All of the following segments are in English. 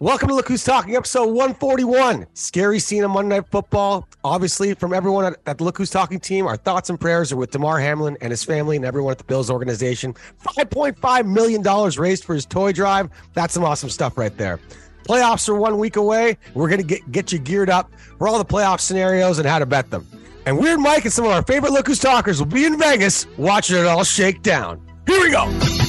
Welcome to Look Who's Talking, episode 141. Scary scene on Monday Night Football. Obviously, from everyone at, at the Look Who's Talking team, our thoughts and prayers are with Damar Hamlin and his family and everyone at the Bills organization. $5.5 million raised for his toy drive. That's some awesome stuff right there. Playoffs are one week away. We're going to get you geared up for all the playoff scenarios and how to bet them. And Weird Mike and some of our favorite Look Who's Talkers will be in Vegas watching it all shake down. Here we go.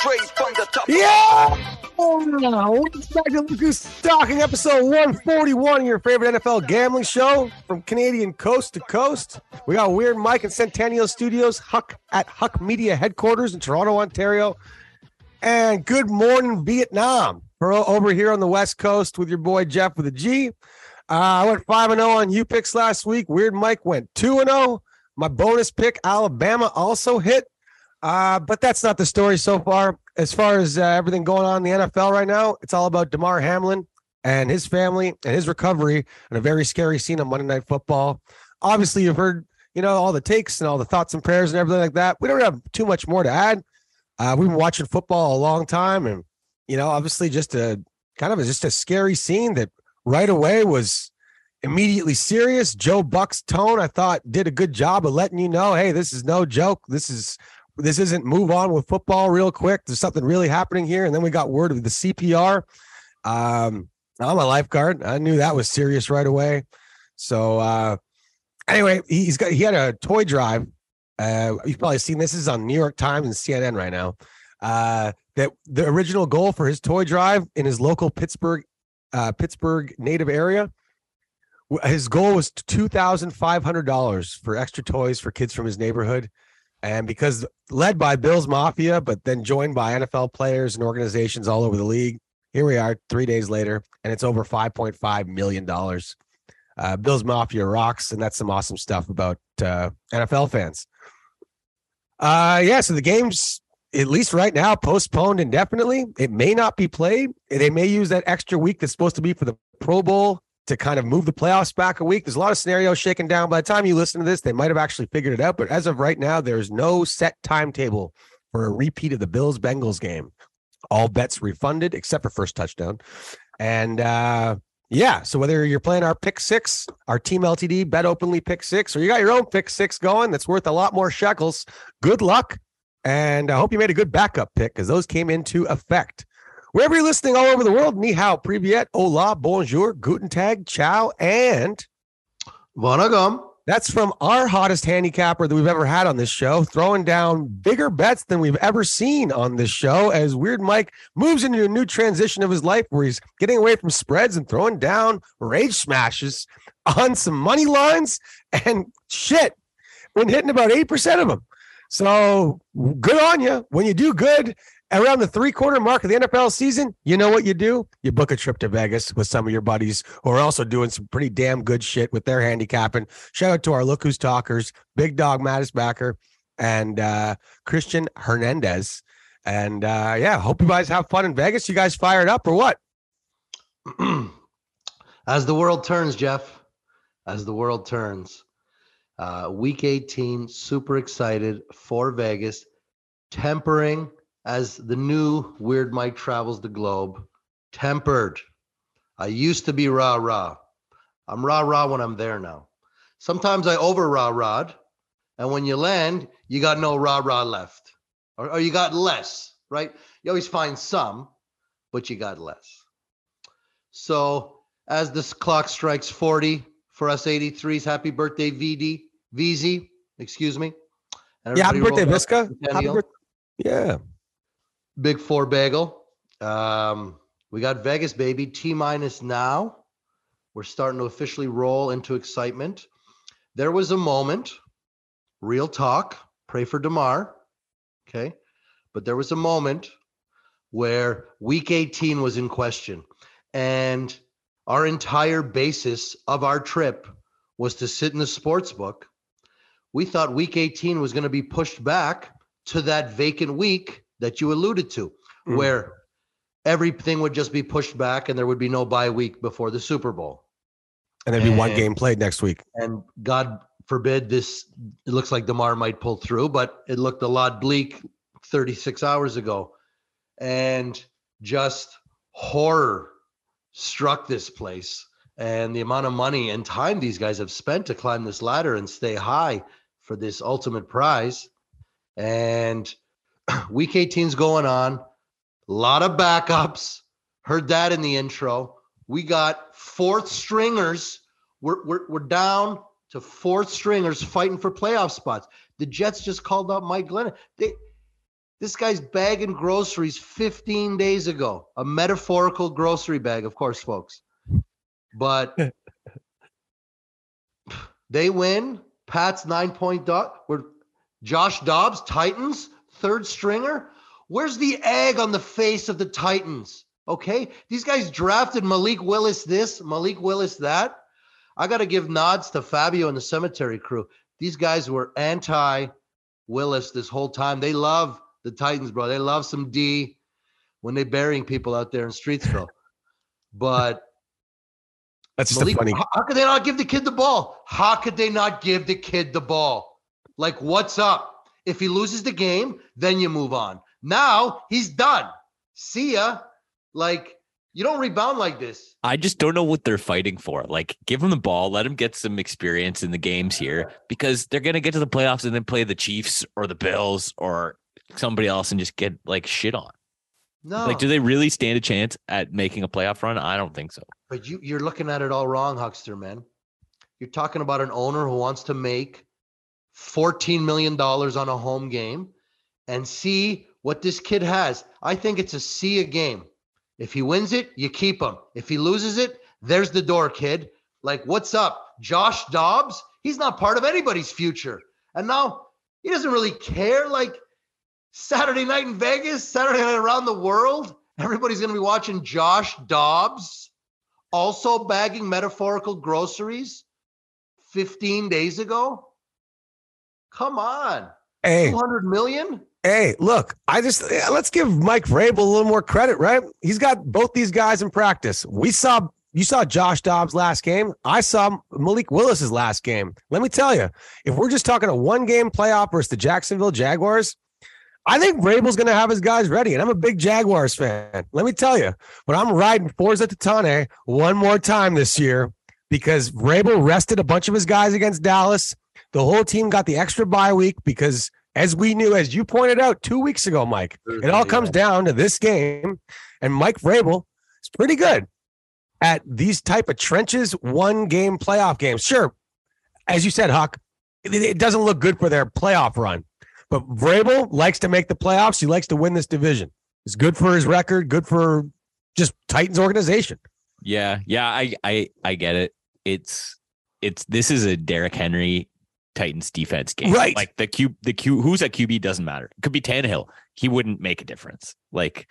Straight from the top. Yeah! Welcome back to Who's Talking, episode 141 your favorite NFL gambling show from Canadian coast to coast. We got Weird Mike and Centennial Studios, Huck at Huck Media headquarters in Toronto, Ontario. And good morning, Vietnam. We're over here on the West Coast with your boy Jeff with a G. Uh, I went 5 and 0 on U picks last week. Weird Mike went 2 and 0. My bonus pick, Alabama, also hit. Uh, but that's not the story so far. As far as uh, everything going on in the NFL right now, it's all about Damar Hamlin and his family and his recovery and a very scary scene on Monday Night Football. Obviously, you've heard, you know, all the takes and all the thoughts and prayers and everything like that. We don't have too much more to add. Uh, we've been watching football a long time, and you know, obviously, just a kind of a, just a scary scene that right away was immediately serious. Joe Buck's tone, I thought, did a good job of letting you know, hey, this is no joke. This is this isn't move on with football real quick. There's something really happening here. And then we got word of the CPR. Um, I'm a lifeguard. I knew that was serious right away. So uh anyway, he's got he had a toy drive. Uh you've probably seen this, this is on New York Times and CNN right now. Uh that the original goal for his toy drive in his local Pittsburgh uh Pittsburgh native area his goal was two thousand five hundred dollars for extra toys for kids from his neighborhood, and because led by Bills Mafia, but then joined by NFL players and organizations all over the league. Here we are, three days later, and it's over five point five million dollars. Uh, Bills Mafia rocks, and that's some awesome stuff about uh, NFL fans. Uh, yeah, so the game's at least right now postponed indefinitely. It may not be played. They may use that extra week that's supposed to be for the Pro Bowl to kind of move the playoffs back a week. There's a lot of scenarios shaken down. By the time you listen to this, they might have actually figured it out. But as of right now, there's no set timetable for a repeat of the Bills Bengals game. All bets refunded except for first touchdown. And uh yeah, so whether you're playing our pick six, our team LTD bet openly pick six, or you got your own pick six going that's worth a lot more shekels, good luck. And I hope you made a good backup pick because those came into effect. Wherever you're listening all over the world, ni hao, privyet, hola, bonjour, guten tag, ciao, and Vanagam. that's from our hottest handicapper that we've ever had on this show, throwing down bigger bets than we've ever seen on this show as Weird Mike moves into a new transition of his life where he's getting away from spreads and throwing down rage smashes on some money lines and shit. Been hitting about 8% of them. So good on you. When you do good around the three quarter mark of the NFL season, you know what you do? You book a trip to Vegas with some of your buddies who are also doing some pretty damn good shit with their handicapping. Shout out to our Look Who's Talkers, Big Dog Mattis Backer, and uh, Christian Hernandez. And uh, yeah, hope you guys have fun in Vegas. You guys fired up or what? As the world turns, Jeff, as the world turns, uh, week 18, super excited for Vegas, tempering as the new Weird Mike travels the globe. Tempered. I used to be rah rah. I'm rah rah when I'm there now. Sometimes I over rah rah, and when you land, you got no rah rah left, or, or you got less, right? You always find some, but you got less. So as this clock strikes 40 for us 83s, happy birthday, VD, VZ, excuse me. Yeah, happy birthday, Visca. Happy Centennial. birth- yeah. Big four bagel. Um, we got Vegas, baby. T minus now. We're starting to officially roll into excitement. There was a moment, real talk, pray for Damar. Okay. But there was a moment where week 18 was in question. And our entire basis of our trip was to sit in the sports book. We thought week 18 was going to be pushed back to that vacant week that you alluded to, Mm. where everything would just be pushed back and there would be no bye week before the Super Bowl. And there'd be one game played next week. And God forbid this it looks like Damar might pull through, but it looked a lot bleak 36 hours ago. And just horror struck this place. And the amount of money and time these guys have spent to climb this ladder and stay high for this ultimate prize. And week 18's going on. A lot of backups. Heard that in the intro. We got fourth stringers. We're, we're, we're down to fourth stringers fighting for playoff spots. The Jets just called up Mike Glennon. They, this guy's bagging groceries 15 days ago, a metaphorical grocery bag, of course, folks. But they win. Pat's nine point dot. We're Josh Dobbs, Titans, third stringer. Where's the egg on the face of the Titans? Okay. These guys drafted Malik Willis this, Malik Willis that. I got to give nods to Fabio and the cemetery crew. These guys were anti Willis this whole time. They love the Titans, bro. They love some D when they're burying people out there in Streetsville. But That's just Malik, funny. how, how could they not give the kid the ball? How could they not give the kid the ball? Like, what's up? If he loses the game, then you move on. Now he's done. See ya. Like, you don't rebound like this. I just don't know what they're fighting for. Like, give him the ball, let him get some experience in the games here because they're going to get to the playoffs and then play the Chiefs or the Bills or somebody else and just get like shit on. No. Like, do they really stand a chance at making a playoff run? I don't think so. But you, you're looking at it all wrong, Huckster, man. You're talking about an owner who wants to make $14 million on a home game and see what this kid has. I think it's a see a game. If he wins it, you keep him. If he loses it, there's the door, kid. Like, what's up? Josh Dobbs? He's not part of anybody's future. And now he doesn't really care. Like, Saturday night in Vegas, Saturday night around the world, everybody's going to be watching Josh Dobbs also bagging metaphorical groceries 15 days ago. Come on. Hey, 200 million? hey, look, I just let's give Mike Vrabel a little more credit, right? He's got both these guys in practice. We saw you saw Josh Dobbs last game. I saw Malik Willis's last game. Let me tell you, if we're just talking a one game playoff versus the Jacksonville Jaguars, I think Vrabel's going to have his guys ready. And I'm a big Jaguars fan. Let me tell you, but I'm riding Forza Titane one more time this year because Vrabel rested a bunch of his guys against Dallas. The whole team got the extra bye week because, as we knew, as you pointed out two weeks ago, Mike, it all comes mm-hmm, down to this game. And Mike Vrabel is pretty good at these type of trenches one game playoff games. Sure, as you said, Huck, it, it doesn't look good for their playoff run. But Vrabel likes to make the playoffs. He likes to win this division. It's good for his record, good for just Titans organization. Yeah, yeah, I, I, I get it. It's, it's this is a Derrick Henry Titans defense game, Right. Like the Q, the Q, who's at QB doesn't matter. It could be Tannehill. He wouldn't make a difference. Like,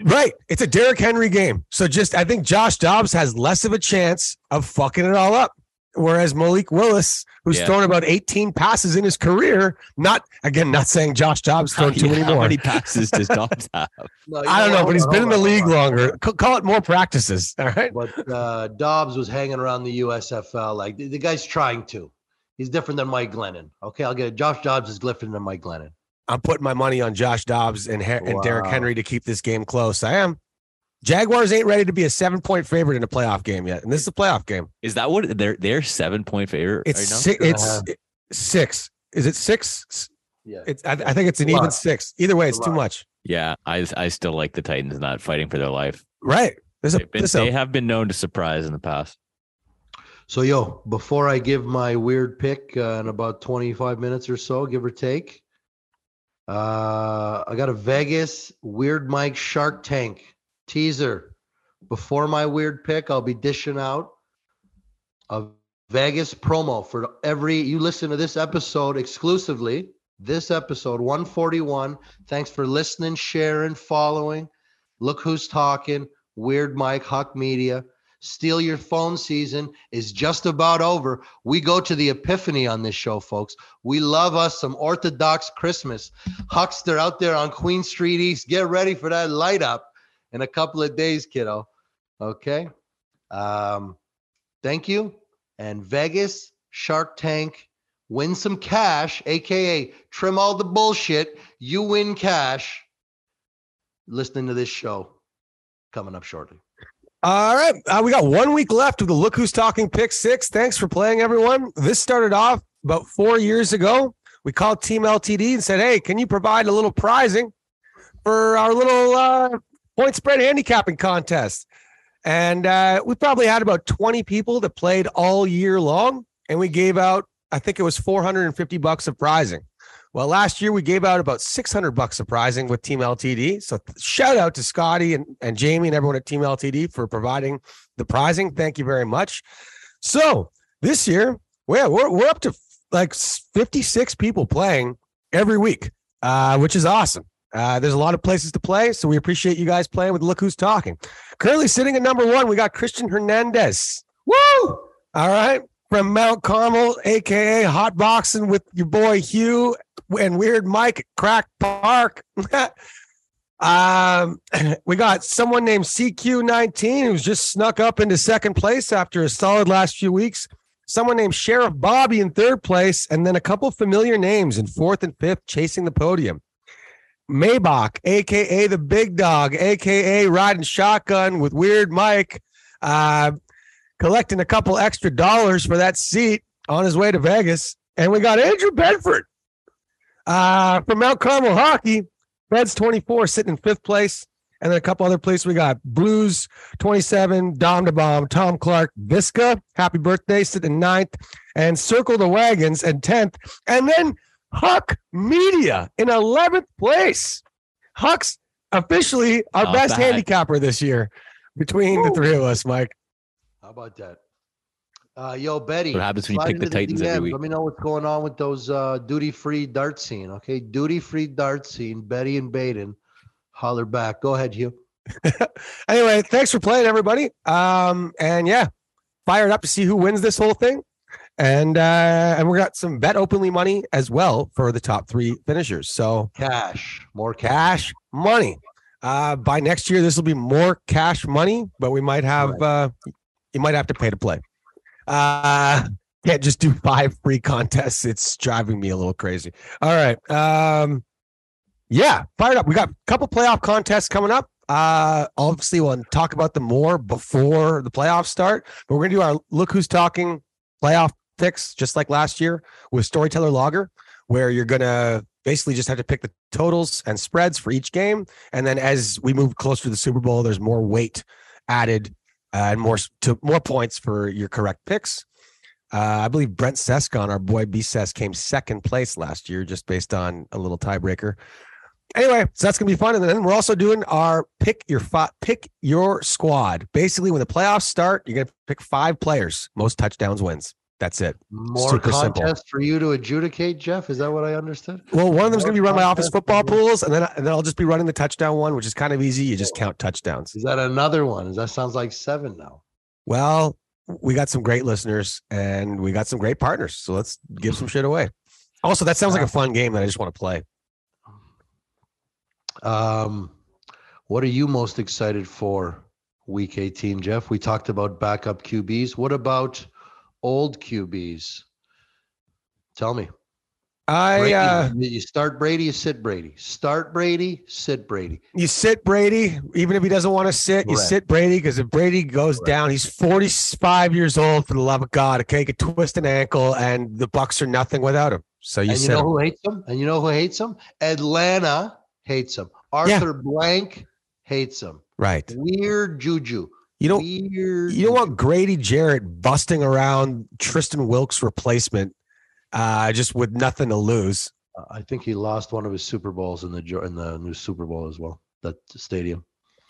Right. It's a Derrick Henry game. So just I think Josh Dobbs has less of a chance of fucking it all up. Whereas Malik Willis, who's Yeah. thrown about 18 passes in his career, not again, not saying Josh Dobbs thrown too many more. how many passes does Dobbs have? No, I don't know, what? but he's been in the league on. longer. C- Call it more practices. All right. But uh, Dobbs was hanging around the USFL. Like the, the guy's trying to. He's different than Mike Glennon. Okay, I'll get it. Josh Dobbs is different than Mike Glennon. I'm putting my money on Josh Dobbs and, Her- and Derrick Henry to keep this game close. I am. Jaguars ain't ready to be a seven point favorite in a playoff game yet. And this is a playoff game. Is that what they're they're seven point favorite It's right now? six, it's Uh-huh. six. Is it six? Yeah. It's I, I think it's an even six. Either way, it's A too much. Yeah, I I still like the Titans not fighting for their life. Right. There's a, They've been, there's they have been known to surprise in the past. So, yo, before I give my weird pick uh, in about 25 minutes or so, give or take, uh, I got a Vegas Weird Mike Shark Tank teaser. Before my weird pick, I'll be dishing out a Vegas promo for every you listen to this episode exclusively. This episode 141. Thanks for listening, sharing, following. Look who's talking. Weird Mike Huck Media. Steal Your Phone season is just about over. We go to the epiphany on this show, folks. We love us some Orthodox Christmas. Huckster out there on Queen Street East. Get ready for that light up in a couple of days, kiddo. Okay. Um, thank you. And Vegas Shark Tank, win some cash, aka trim all the bullshit. You win cash. Listening to this show coming up shortly. All right. Uh, we got one week left of the Look Who's Talking Pick Six. Thanks for playing, everyone. This started off about four years ago. We called Team LTD and said, hey, can you provide a little prizing for our little uh, point spread handicapping contest? And uh, we probably had about 20 people that played all year long. And we gave out, I think it was 450 bucks of prizing. Well, last year we gave out about 600 bucks of prizing with Team LTD. So shout out to Scotty and, and Jamie and everyone at Team LTD for providing the prizing. Thank you very much. So this year, well, we're, we're up to like 56 people playing every week, uh, which is awesome. Uh, there's a lot of places to play, so we appreciate you guys playing with Look Who's Talking. Currently sitting at number one, we got Christian Hernandez. Woo! All right, from Mount Carmel, aka Hot Boxing with your boy Hugh and Weird Mike Crack Park. um, we got someone named CQ19 who's just snuck up into second place after a solid last few weeks. Someone named Sheriff Bobby in third place, and then a couple familiar names in fourth and fifth, chasing the podium. Maybach, aka the Big Dog, aka riding shotgun with Weird Mike, uh, collecting a couple extra dollars for that seat on his way to Vegas. And we got Andrew Bedford uh, from Mount Carmel Hockey. Reds 24 sitting in fifth place. And then a couple other places we got Blues 27, Dom to Bomb, Tom Clark, Visca, happy birthday, sitting in ninth, and Circle the Wagons and 10th. And then Huck Media in 11th place. Huck's officially our Not best bad. handicapper this year between the three of us, Mike. How about that? Uh, yo, Betty. What happens when you pick the into Titans every week? Let me know what's going on with those uh, duty free dart scene. Okay, duty free dart scene. Betty and Baden, holler back. Go ahead, Hugh. anyway, thanks for playing, everybody. Um, and yeah, fired up to see who wins this whole thing. And uh, and we got some bet openly money as well for the top three finishers. So Cash, more cash. cash money. Uh, by next year, this will be more cash money, but we might have uh, you might have to pay to play. Uh, can't just do five free contests. It's driving me a little crazy. All right. Um, yeah, fired up. We got a couple playoff contests coming up. Uh, obviously, we'll talk about them more before the playoffs start. But we're gonna do our look who's talking playoff picks, just like last year with Storyteller Logger, where you're gonna basically just have to pick the totals and spreads for each game, and then as we move closer to the Super Bowl, there's more weight added uh, and more to more points for your correct picks. Uh, I believe Brent Sescon, our boy B Ses, came second place last year, just based on a little tiebreaker. Anyway, so that's gonna be fun, and then we're also doing our pick your pick your squad. Basically, when the playoffs start, you're gonna pick five players. Most touchdowns wins. That's it. More Super simple. for you to adjudicate, Jeff. Is that what I understood? Well, one of them's going to be run by office football pools, and then and then I'll just be running the touchdown one, which is kind of easy. You just count touchdowns. Is that another one? That sounds like seven now. Well, we got some great listeners and we got some great partners, so let's give some shit away. Also, that sounds like a fun game that I just want to play. Um, what are you most excited for week 18, Jeff? We talked about backup QBs. What about old QBs? Tell me. I Brady, uh, you start Brady, you sit Brady. Start Brady, sit Brady. you sit Brady, even if he doesn't want to sit, you sit Brady because if Brady goes Correct. down, he's 45 years old. For the love of God, okay, he could twist an ankle, and the Bucs are nothing without him. So you and you know him. who hates him? And you know who hates him? Atlanta hates him. Arthur Blank hates him. right? Weird juju. You don't Weird. You don't want Grady Jarrett busting around Tristan Wirfs' replacement uh, just with nothing to lose. Uh, I think he lost one of his Super Bowls in the in the new Super Bowl as well. That stadium.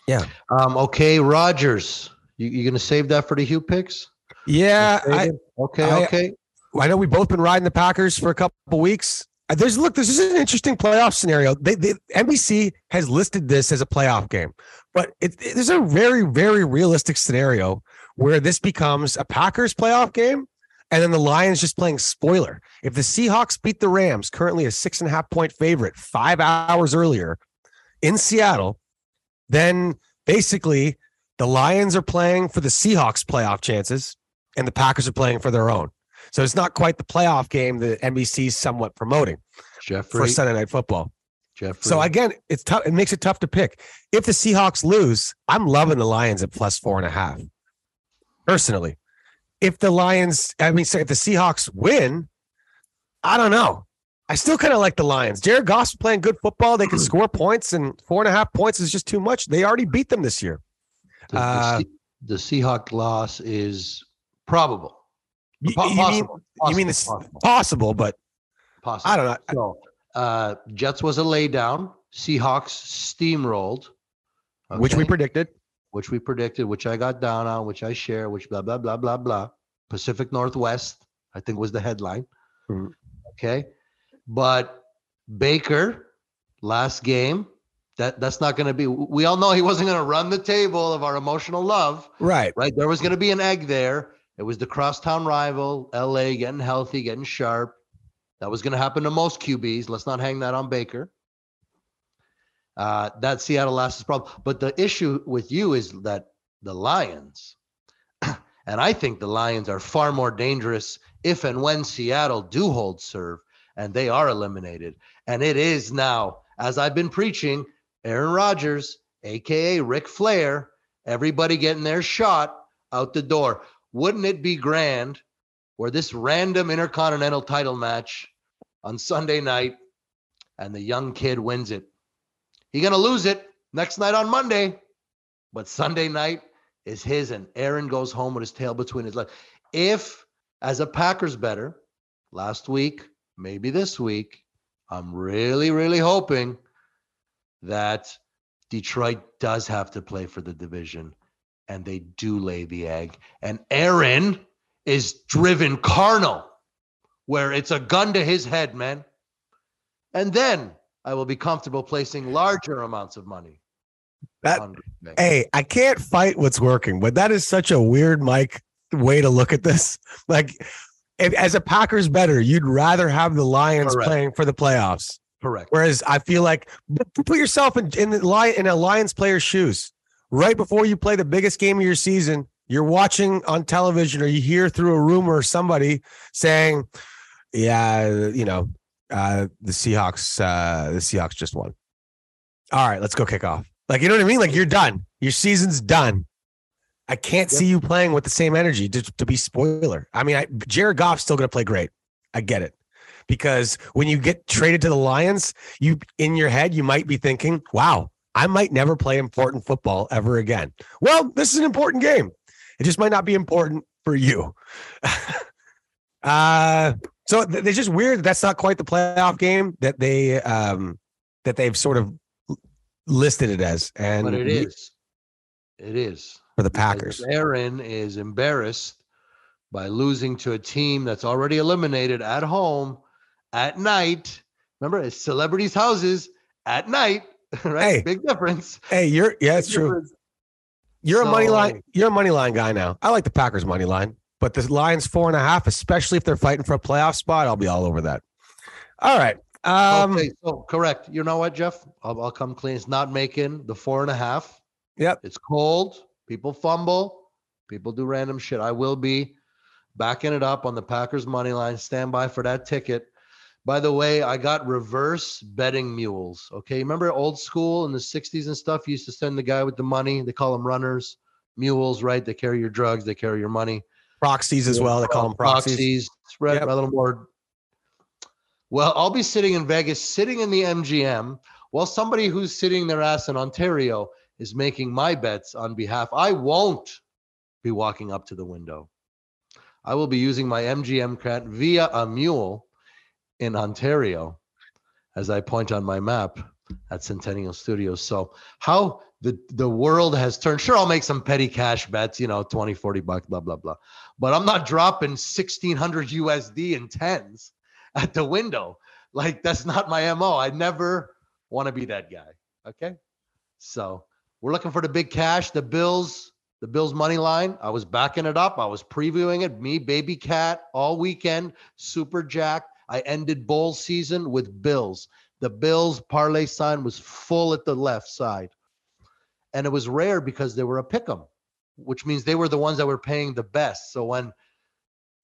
Yeah. Um. Okay, Rodgers. You you gonna save that for the Hugh picks? Yeah, I, okay. I- okay. I know we've both been riding the Packers for a couple weeks. Uh, There's look, this is an interesting playoff scenario. They, they NBC has listed this as a playoff game, but it, it- there's a very, very realistic scenario where this becomes a Packers playoff game, and then the Lions just playing spoiler. If the Seahawks beat the Rams, currently a six and a half point favorite, five hours earlier in Seattle, then basically the Lions are playing for the Seahawks playoff chances, and the Packers are playing for their own. So it's not quite the playoff game that NBC's somewhat promoting Jeffrey. for Sunday Night Football. Jeffrey. So again, it's tough. It makes it tough to pick. If the Seahawks lose, I'm loving the Lions at plus four and a half. Personally, if the Lions, I mean, if the Seahawks win, I don't know. I still kind of like the Lions. Jared Goff's playing good football. They can score points, and four and a half points is just too much. They already beat them this year. the, the uh, Se- the Seahawk loss is probable. You, Po- you mean possible. you mean it's possible, possible, but possible. I don't know. So, uh, Jets was a laydown. Seahawks steamrolled, Which we predicted. which we predicted, which I got down on, which I share, which blah blah blah blah blah. Pacific Northwest, I think was the headline. Mhm. Okay, but Baker last game. That that's not going to be. We all know he wasn't going to run the table of our emotional love, Right. right? There was going to be an egg there. It was the crosstown rival, LA, getting healthy, getting sharp. That was going to happen to most QBs. Let's not hang that on Baker. Uh, that Seattle is problem. But the issue with you is that the Lions, and I think the Lions are far more dangerous if and when Seattle do hold serve and they are eliminated. And it is now, as I've been preaching, Aaron Rodgers, aka Ric Flair, everybody getting their shot out the door. Wouldn't it be grand where this random intercontinental title match on Sunday night and the young kid wins it? He's going to lose it next night on Monday, but Sunday night is his, and Aaron goes home with his tail between his legs. If, as a Packers better, last week, maybe this week, I'm really, really hoping that Detroit does have to play for the division and they do lay the egg. And Aaron is driven carnal, where it's a gun to his head, man. And then I will be comfortable placing larger amounts of money. That- on Green Bay. Hey, I can't fight what's working, but that is such a weird, Mike, way to look at this. Like, if, as a Packers better, you'd rather have the Lions Correct. playing for the playoffs. Correct. Whereas I feel like put yourself in in the lion in a Lions player's shoes. Right before you play the biggest game of your season, you're watching on television or you hear through a rumor or somebody saying, "Yeah, you know, uh, the Seahawks, uh, the Seahawks just won." All right, let's go kick off. Like you know what I mean? Like you're done. Your season's done. I can't see you playing with the same energy to, to be spoiler. I mean, I, Jared Goff's still going to play great. I get it because when you get traded to the Lions, you in your head you might be thinking, "Wow, I might never play important football ever again." Well, this is an important game. It just might not be important for you. uh so th- it's just weird that that's not quite the playoff game that they um that they've sort of listed it as and But it is. It is. for the Packers. Aaron is embarrassed by losing to a team that's already eliminated at home at night. Remember, it's celebrities' houses at night, right? Hey. Big difference. Hey, you're yeah, it's Big true. difference. You're a money line. You're a money line guy now. I like the Packers money line, but the Lions four and a half, especially if they're fighting for a playoff spot, I'll be all over that. All right. Um, okay, so correct. You know what, Jeff? I'll, I'll come clean. It's not making the four and a half. Yep. It's cold. People fumble. People do random shit. I will be backing it up on the Packers money line. Stand by for that ticket. By the way, I got reverse betting mules. Okay. Remember old school in the 60s and stuff? You used to send the guy with the money. They call them runners, mules, right? They carry your drugs, they carry your money. proxies as well. They call them proxies. Proxies. Spread Yep. a little more. Well, I'll be sitting in Vegas, sitting in the MGM, while somebody who's sitting their ass in Ontario is making my bets on behalf. I won't be walking up to the window. I will be using my MGM card via a mule in Ontario, as I point on my map at Centennial Studios. So, how the, the world has turned. Sure, I'll make some petty cash bets, you know, 20, 40 bucks, blah, blah, blah. But I'm not dropping 1600 USD in tens at the window. Like, that's not my MO. I never want to be that guy. Okay. So, we're looking for the big cash, the Bills, the Bills money line. I was backing it up. I was previewing it. Me, baby cat, all weekend, super jack. I ended bowl season with Bills. The Bills parlay sign was full at the left side. And it was rare because they were a pick 'em, which means they were the ones that were paying the best. So when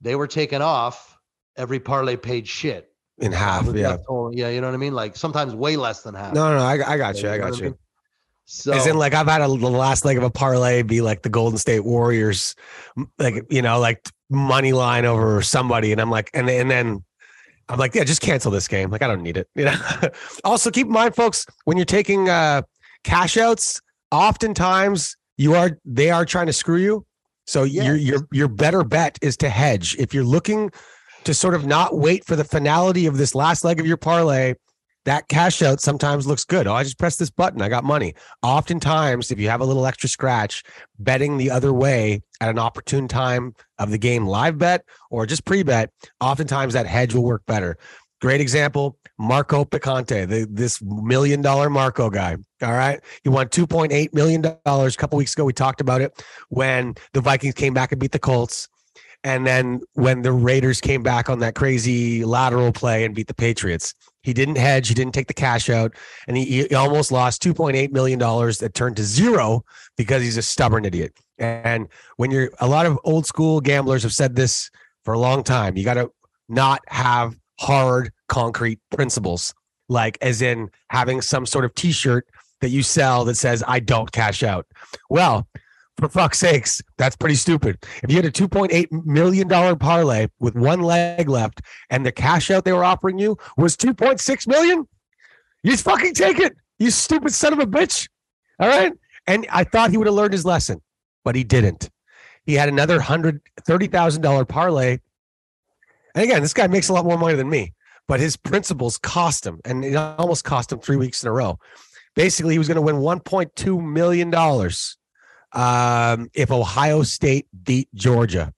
they were taken off. Every parlay paid shit. in half. Yeah. yeah, you know what I mean. Like sometimes way less than half. No, no, no. I, I got you. I got you. So As in, like I've had a the last leg of a parlay be like the Golden State Warriors, like you know, like money line over somebody, and I'm like, and and then I'm like, yeah, just cancel this game. Like I don't need it. You know. also, keep in mind, folks, when you're taking uh cash outs, oftentimes you are they are trying to screw you. So your your your better bet is to hedge if you're looking to sort of not wait for the finality of this last leg of your parlay. That cash out sometimes looks good. Oh, I just pressed this button. I got money. Oftentimes if you have a little extra scratch betting the other way at an opportune time of the game live bet or just pre-bet oftentimes that hedge will work better. Great example marco picante the, this million dollar marco guy all right? He won 2.8 million dollars. A couple weeks ago we talked about it when the vikings came back and beat the colts and then when the raiders came back on that crazy lateral play and beat the patriots he didn't hedge he didn't take the cash out and he, he almost lost 2.8 million dollars that turned to zero because he's a stubborn idiot. And when you're a lot of old school gamblers have said this for a long time you got to not have hard concrete principles like as in having some sort of t-shirt that you sell that says i don't cash out. Well for fuck's sakes that's pretty stupid. If you had a 2.8 million dollar parlay with one leg left and the cash out they were offering you was 2.6 million, you fucking take it you stupid son of a bitch. All right? And i thought he would have learned his lesson but he didn't. He had another hundred thirty thousand dollar parlay. And again this guy makes a lot more money than me but his principles cost him and it almost cost him three weeks in a row. Basically he was going to win 1.2 million dollars um, if ohio state beat georgia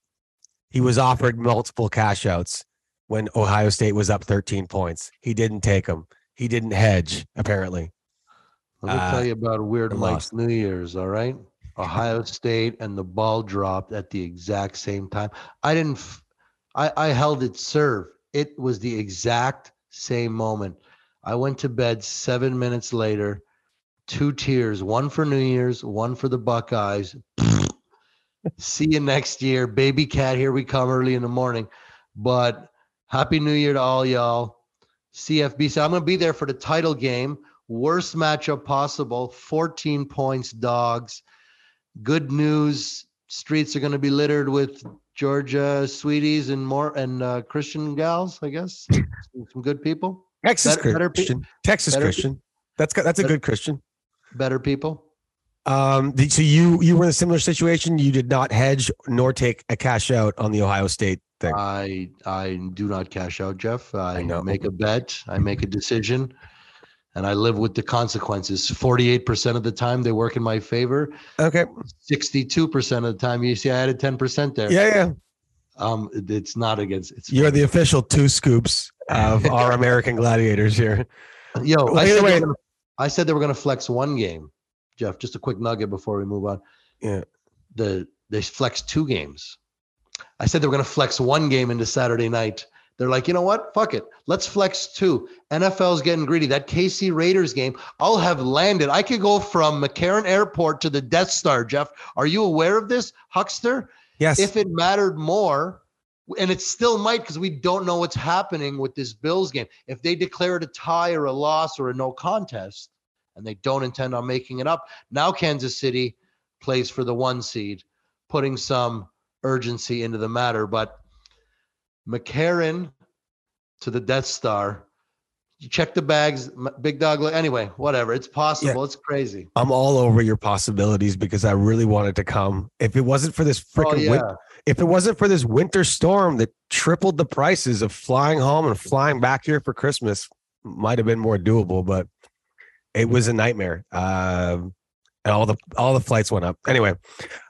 he was offered multiple cash outs when ohio state was up 13 points he didn't take them he didn't hedge apparently Let me Uh, tell you about Weird Mike's lost. New Year's, all right? Ohio State and the ball dropped at the exact same time. I didn't, f- I, I held it serve. It was the exact same moment. I went to bed seven minutes later, two tears, one for New Year's, one for the Buckeyes. See you next year. Baby cat, here we come early in the morning. But happy New Year to all y'all. CFB. So I'm going to be there for the title game worst matchup possible 14 points dogs good news streets are going to be littered with georgia sweeties and more and uh, christian gals i guess some, some good people texas Better- better pe- christian texas better pe- christian that's that's a good christian better people Um, so you you were in a similar situation. You did not hedge nor take a cash out on the Ohio State thing. i i do not cash out jeff i, I make a bet i make a decision and i live with the consequences 48% of the time they work in my favor okay. 62% of the time you see i added 10% there Yeah, yeah. um it's not against it's You're the official two scoops of our American gladiators here. Yo, Well, I, said they way- were gonna, I said they were going to flex one game, Jeff. Just a quick nugget before we move on. Yeah. The they flexed two games. I said they were going to flex one game into Saturday night. They're like, you know what? Fuck it. Let's flex two. NFL's getting greedy. That KC Raiders game, I'll have landed. I could go from McCarran Airport to the Death Star, Jeff. Are you aware of this, Huckster? Yes. if it mattered more, and it still might because we don't know what's happening with this Bills game. If they declare it a tie or a loss or a no contest, and they don't intend on making it up, now Kansas City plays for the one seed, putting some urgency into the matter. But McCarran to the Death Star. You check the bags, big dog. Anyway, whatever. It's possible. It's crazy. I'm all over your possibilities because I really wanted to come. If it wasn't for this freaking oh yeah. win- if it wasn't for this winter storm that tripled the prices of flying home and flying back here for Christmas, might have been more doable, but it was a nightmare. Um, and all the all the flights went up. Anyway,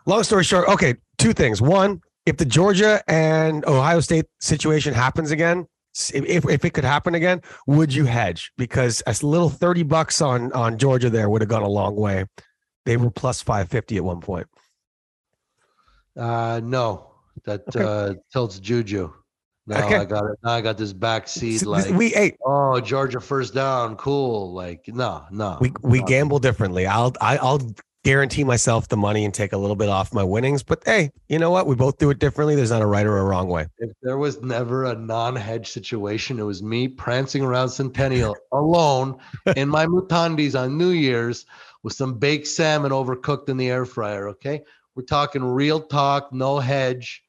long story short, okay, two things. One, if the Georgia and Ohio State situation happens again, if, if, it could happen again, would you hedge? Because a little 30 bucks on on Georgia there would have gone a long way. They were plus 550 at one point. Uh, no, that Okay. uh, tilts juju. Now Okay. I got it. Now I got this back seat. Like, we ate oh, Georgia first down, cool. Like, no, no. we we no. gamble differently. I'll I, I'll guarantee myself the money and take a little bit off my winnings. But hey, you know what? We both do it differently. There's not a right or a wrong way. If there was never a non-hedge situation, it was me prancing around Centennial alone in my mutandis on New Year's with some baked salmon overcooked in the air fryer. Okay, we're talking real talk, no hedge.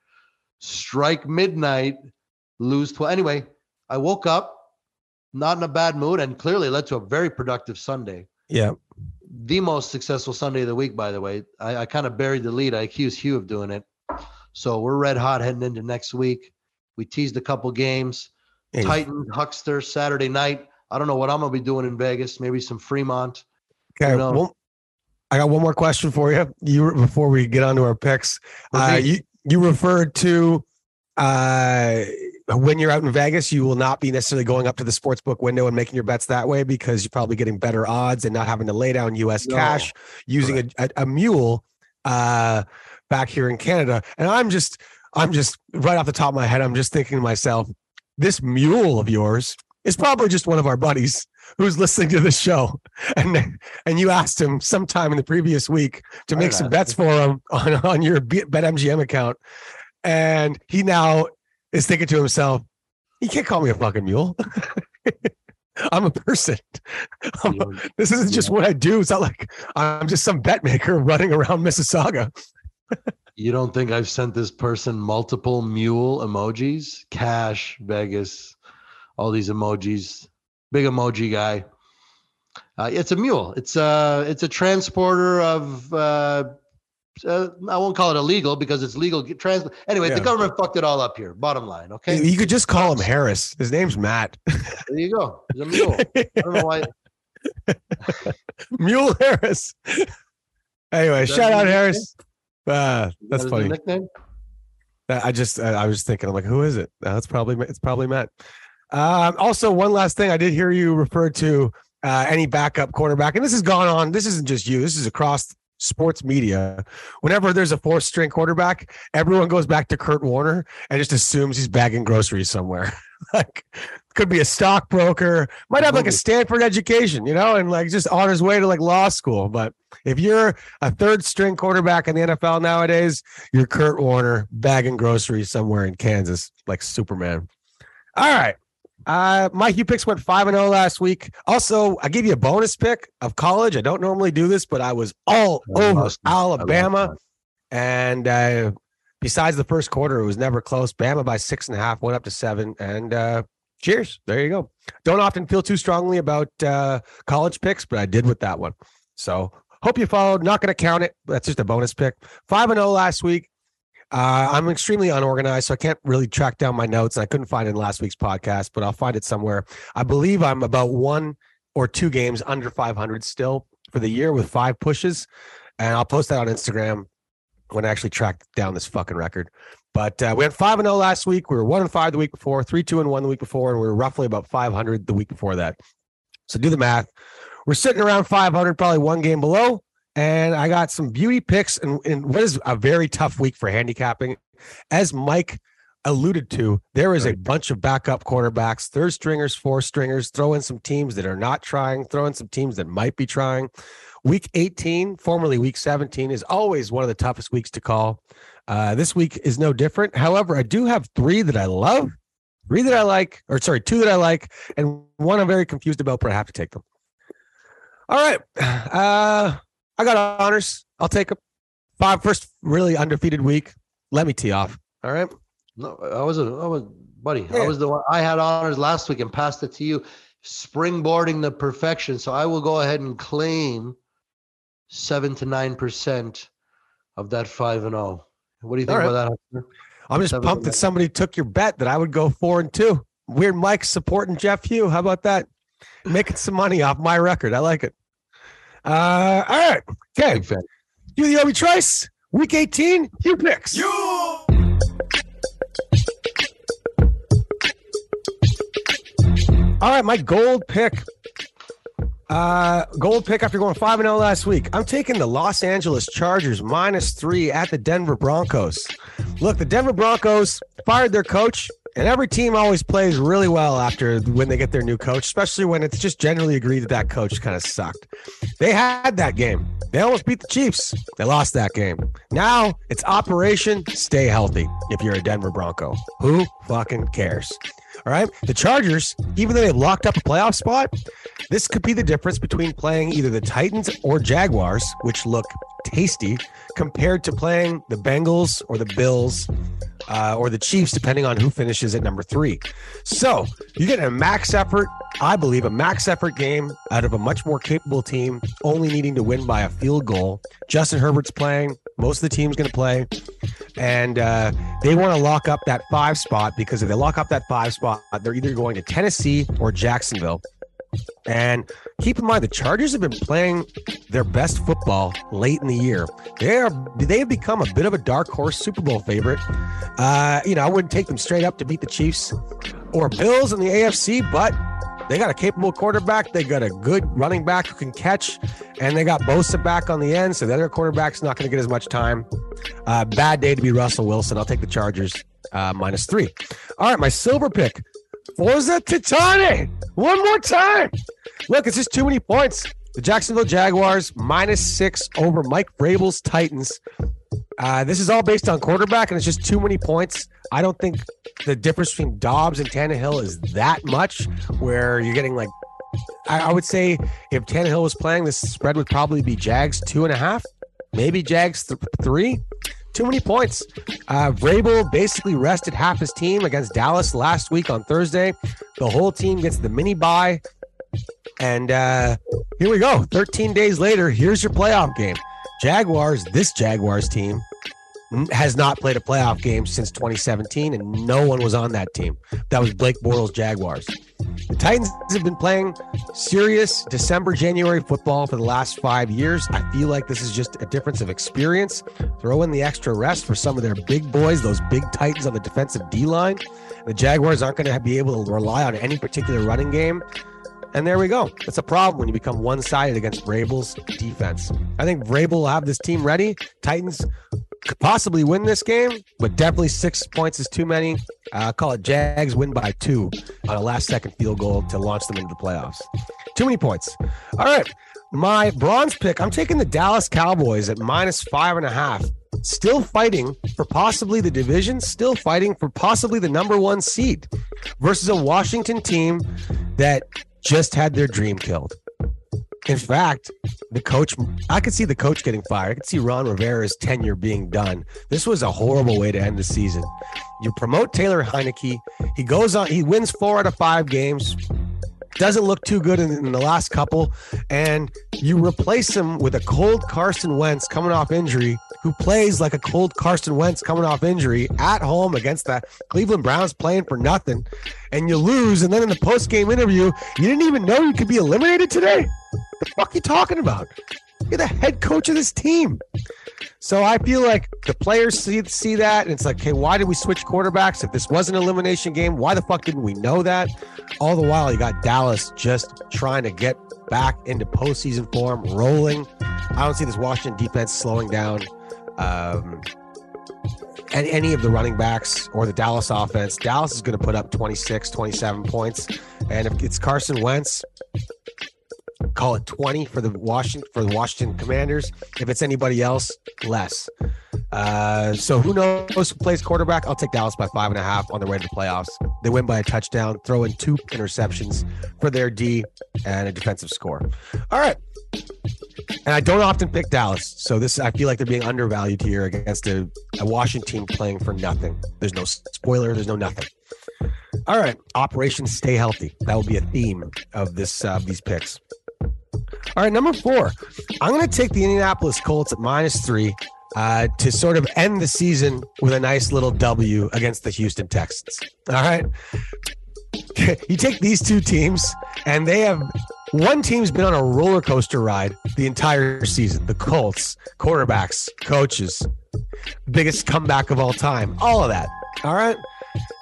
Strike midnight, lose twelve. Anyway, I woke up not in a bad mood and clearly led to a very productive Sunday. Yeah. The most successful Sunday of the week, by the way. I, I kind of buried the lead. I accused Hugh of doing it. So we're red hot heading into next week. We teased a couple games. Hey, Titan, Huckster, Saturday night. I don't know what I'm gonna be doing in Vegas. Maybe some Fremont. Okay. No. Well, I got one more question for you. You before we get on to our picks. Uh, you you referred to uh, when you're out in Vegas, you will not be necessarily going up to the sports book window and making your bets that way because you're probably getting better odds and not having to lay down U.S. No. cash using a, a, a mule uh, back here in Canada. And I'm just I'm just right off the top of my head, I'm just thinking to myself, this mule of yours is probably just one of our buddies who's listening to the show and and you asked him sometime in the previous week to make some bets for him on, on your BetMGM account. And he now is thinking to himself, he can't call me a fucking mule. I'm a person. I'm- You know, this isn't just what I do. It's not like I'm just some bet maker running around Mississauga. you don't think I've sent this person multiple mule emojis? Cash, Vegas, all these emojis. Big emoji guy. Uh, it's a mule. It's a it's a transporter of. Uh, uh, I won't call it illegal because it's legal. Trans- anyway, Yeah. the government fucked it all up here. Bottom line, okay. You could just call him Harris. His name's Matt. There you go. He's a mule. I don't know why. Mule Harris. Anyway, shout out? Harris. Uh, that's That funny. Nickname. Uh, I just I I was thinking, I'm like, who is it? Uh, that's probably it's probably Matt. Um, also, one last thing, I did hear you refer to uh, any backup quarterback, and this has gone on. This isn't just you. This is across sports media. Whenever there's a fourth string quarterback, everyone goes back to Kurt Warner and just assumes he's bagging groceries somewhere. like, could be a stockbroker, might have like a Stanford education, you know, and like just on his way to like law school. But if you're a third string quarterback in the NFL nowadays, you're Kurt Warner bagging groceries somewhere in Kansas, like Superman. All right. Uh, Mike, you picks went 5 and 0 last week. Also, I gave you a bonus pick of college. I don't normally do this, but I was all I over lost it. I lost Alabama. And uh, besides the first quarter, it was never close. Bama by six and a half went up to seven. And uh, cheers. There you go. Don't often feel too strongly about uh, college picks, but I did with that one. So hope you followed. Not going to count it. That's just a bonus pick. 5 and 0 last week. Uh, I'm extremely unorganized, so I can't really track down my notes. I couldn't find it in last week's podcast, but I'll find it somewhere. I believe I'm about one or two games under 500 still for the year with five pushes, and I'll post that on Instagram when I actually track down this fucking record. But uh, we had five and zero last week. We were one and five the week before, three two and one the week before, and we were roughly about 500 the week before that. So do the math. We're sitting around 500, probably one game below. And I got some beauty picks and, and what is a very tough week for handicapping. As Mike alluded to, there is a bunch of backup quarterbacks, third stringers, four stringers, throw in some teams that are not trying, throw in some teams that might be trying. Week 18, formerly week 17, is always one of the toughest weeks to call. Uh, this week is no different. However, I do have three that I love, three that I like, or sorry, two that I like, and one I'm very confused about, but I have to take them. All right. Uh, I got honors. I'll take them. Five first really undefeated week. Let me tee off. All right. No, I was a, I was, buddy. Yeah. I was the one. I had honors last week and passed it to you, springboarding the perfection. So I will go ahead and claim seven to nine percent of that five and zero. What do you think All about that? I'm just pumped that somebody took your bet that I would go four and two. Weird Mike supporting Jeff Hugh. How about that? Making some money off my record. I like it. Uh, all right. Okay. Do the Obi Trice. Week 18. Hugh picks. All right, my gold pick. Uh, gold pick after going 5 0 last week. I'm taking the Los Angeles Chargers minus three at the Denver Broncos. Look, the Denver Broncos fired their coach And every team always plays really well after when they get their new coach, especially when it's just generally agreed that that coach kind of sucked. They had that game. They almost beat the Chiefs. They lost that game. Now it's Operation Stay Healthy if you're a Denver Bronco. Who fucking cares? All right. The Chargers, even though they've locked up a playoff spot, this could be the difference between playing either the Titans or Jaguars, which look tasty, compared to playing the Bengals or the Bills uh, or the Chiefs, depending on who finishes at number three. So you get a max effort, I believe, a max effort game out of a much more capable team, only needing to win by a field goal. Justin Herbert's playing. Most of the team's going to play. And uh, they want to lock up that five spot because if they lock up that five spot, they're either going to Tennessee or Jacksonville. And keep in mind, the Chargers have been playing their best football late in the year. They are they have become a bit of a dark horse Super Bowl favorite. Uh, you know, I wouldn't take them straight up to beat the Chiefs or Bills in the AFC, but they got a capable quarterback. They got a good running back who can catch, and they got Bosa back on the end, so the other quarterback's not going to get as much time. Uh, bad day to be Russell Wilson. I'll take the Chargers uh, minus three. All right, my silver pick. Forza Titane. One more time. Look, it's just too many points. The Jacksonville Jaguars minus six over Mike Vrabel's Titans. Uh, this is all based on quarterback, and it's just too many points. I don't think the difference between Dobbs and Tannehill is that much, where you're getting like, I, I would say if Tannehill was playing, this spread would probably be Jags two and a half, maybe Jags th- three. Too many points. Uh, Vrabel basically rested half his team against Dallas last week on Thursday. The whole team gets the mini buy. And uh, here we go. 13 days later, here's your playoff game. Jaguars, this Jaguars team has not played a playoff game since 2017, and no one was on that team. That was Blake Bortles Jaguars. The Titans have been playing serious December, January football for the last five years. I feel like this is just a difference of experience. Throw in the extra rest for some of their big boys, those big Titans on the defensive D line. The Jaguars aren't going to be able to rely on any particular running game. And there we go. It's a problem when you become one sided against Vrabel's defense. I think Vrabel will have this team ready. Titans could possibly win this game, but definitely six points is too many. Uh, call it Jags win by two on a last second field goal to launch them into the playoffs. Too many points. All right. My bronze pick, I'm taking the Dallas Cowboys at minus five and a half. Still fighting for possibly the division, still fighting for possibly the number one seed versus a Washington team that just had their dream killed. In fact, the coach, I could see the coach getting fired. I could see Ron Rivera's tenure being done. This was a horrible way to end the season. You promote Taylor Heinicke. He goes on, he wins four out of five games, doesn't look too good in, in the last couple, and you replace him with a cold Carson Wentz coming off injury who plays like a cold Carson Wentz coming off injury at home against the Cleveland Browns playing for nothing, and you lose. And then in the post game interview, you didn't even know you could be eliminated today. The fuck you talking about? You're the head coach of this team. So I feel like the players see see that, and it's like, okay, why did we switch quarterbacks? If this was an elimination game, why the fuck didn't we know that? All the while, you got Dallas just trying to get back into postseason form, rolling. I don't see this Washington defense slowing down. Um, and any of the running backs or the Dallas offense, Dallas is going to put up 26, 27 points. And if it's Carson Wentz, call it 20 for the Washington for the Washington Commanders. If it's anybody else, less. Uh, so who knows who plays quarterback? I'll take Dallas by five and a half on the way to the playoffs. They win by a touchdown, throw in two interceptions for their D and a defensive score. All right. And I don't often pick Dallas, so this I feel like they're being undervalued here against a, a Washington team playing for nothing. There's no spoiler. There's no nothing. All right, Operation Stay Healthy. That will be a theme of this uh, these picks. All right, number four. I'm going to take the Indianapolis Colts at minus three uh, to sort of end the season with a nice little W against the Houston Texans. All right. you take these two teams, and they have one team's been on a roller coaster ride the entire season. The Colts, quarterbacks, coaches, biggest comeback of all time, all of that. All right.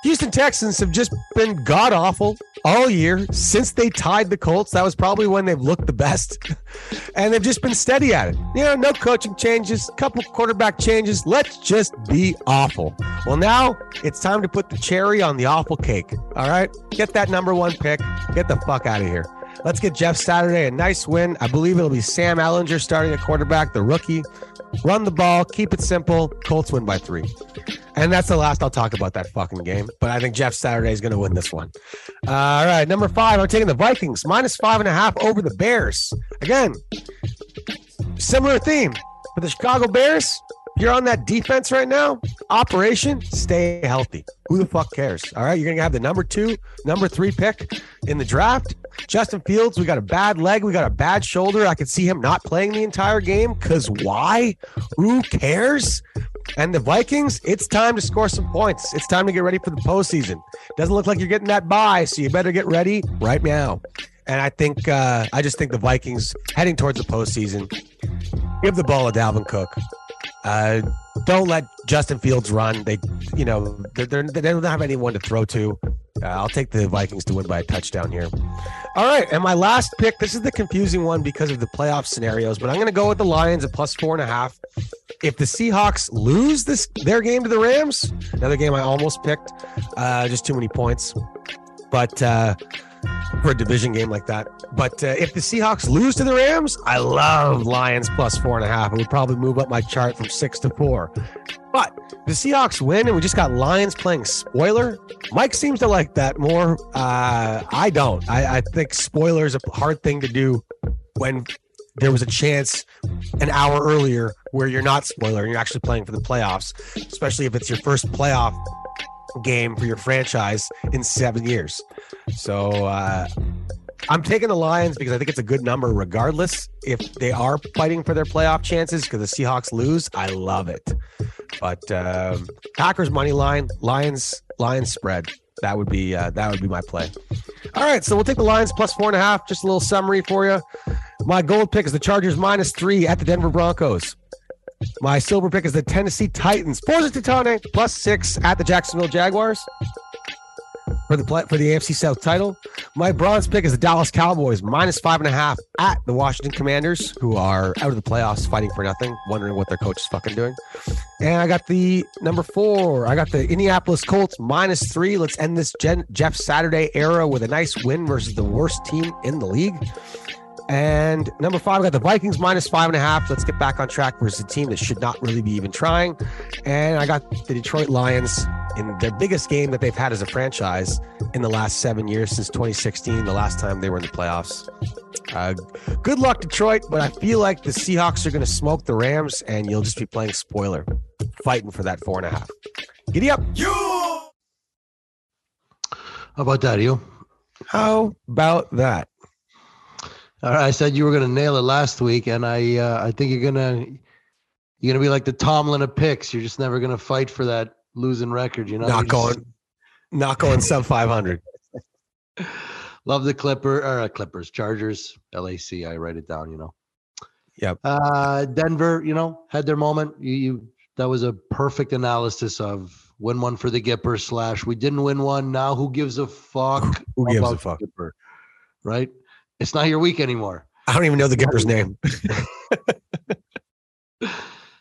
Houston Texans have just been god awful all year since they tied the Colts. That was probably when they've looked the best. And they've just been steady at it. You know, no coaching changes, couple quarterback changes. Let's just be awful. Well, now it's time to put the cherry on the awful cake. All right? Get that number one pick. Get the fuck out of here. Let's get Jeff Saturday a nice win. I believe it'll be Sam Ehlinger starting at quarterback, the rookie. Run the ball, keep it simple. Colts win by three. And that's the last I'll talk about that fucking game. But I think Jeff Saturday is going to win this one. Uh, all right, number five, I'm taking the Vikings minus five and a half over the Bears. Again, similar theme for the Chicago Bears. You're on that defense right now. Operation, stay healthy. Who the fuck cares? All right, you're going to have the number two, number three pick in the draft. Justin Fields, we got a bad leg, we got a bad shoulder. I could see him not playing the entire game because why? Who cares? And the Vikings, it's time to score some points. It's time to get ready for the postseason. Doesn't look like you're getting that bye, so you better get ready right now. And I think, uh, I just think the Vikings heading towards the postseason, give the ball to Dalvin Cook. Uh, don't let Justin Fields run. They, you know, they're, they're, they don't have anyone to throw to. Uh, I'll take the Vikings to win by a touchdown here. All right, and my last pick. This is the confusing one because of the playoff scenarios, but I'm going to go with the Lions at plus four and a half. If the Seahawks lose this their game to the Rams, another game I almost picked, uh, just too many points. But uh, for a division game like that. But uh, if the Seahawks lose to the Rams, I love Lions plus four and a half. It would probably move up my chart from six to four. But the Seahawks win, and we just got Lions playing spoiler. Mike seems to like that more. Uh, I don't. I, I think spoiler is a hard thing to do when there was a chance an hour earlier where you're not spoiler and you're actually playing for the playoffs, especially if it's your first playoff game for your franchise in seven years. So uh, I'm taking the Lions because I think it's a good number, regardless if they are fighting for their playoff chances. Because the Seahawks lose, I love it. But um, Packers money line, Lions, Lions spread. That would be uh, that would be my play. All right, so we'll take the Lions plus four and a half. Just a little summary for you. My gold pick is the Chargers minus three at the Denver Broncos. My silver pick is the Tennessee Titans. Forza Titane plus six at the Jacksonville Jaguars for the play, for the AFC South title. My bronze pick is the Dallas Cowboys minus five and a half at the Washington Commanders, who are out of the playoffs, fighting for nothing, wondering what their coach is fucking doing. And I got the number four. I got the Indianapolis Colts minus three. Let's end this Jeff Saturday era with a nice win versus the worst team in the league. And number five, I got the Vikings minus five and a half. Let's get back on track versus a team that should not really be even trying. And I got the Detroit Lions in their biggest game that they've had as a franchise in the last seven years since 2016, the last time they were in the playoffs. Uh, good luck, Detroit, but I feel like the Seahawks are going to smoke the Rams, and you'll just be playing spoiler, fighting for that four and a half. Giddy up. You! How about that, you? How about that? All right, I said you were going to nail it last week, and I uh, I think you're gonna you're gonna be like the Tomlin of picks. You're just never gonna fight for that losing record. You know, Not You just- going, not going sub 500. Love the Clipper or uh, Clippers, Chargers, LAC. I write it down. You know. Yep. Uh, Denver, you know, had their moment. You, you that was a perfect analysis of win one for the Gipper slash we didn't win one. Now who gives a fuck? Who gives a fuck? Gipper, right? It's not your week anymore. I don't even know the Gipper's name.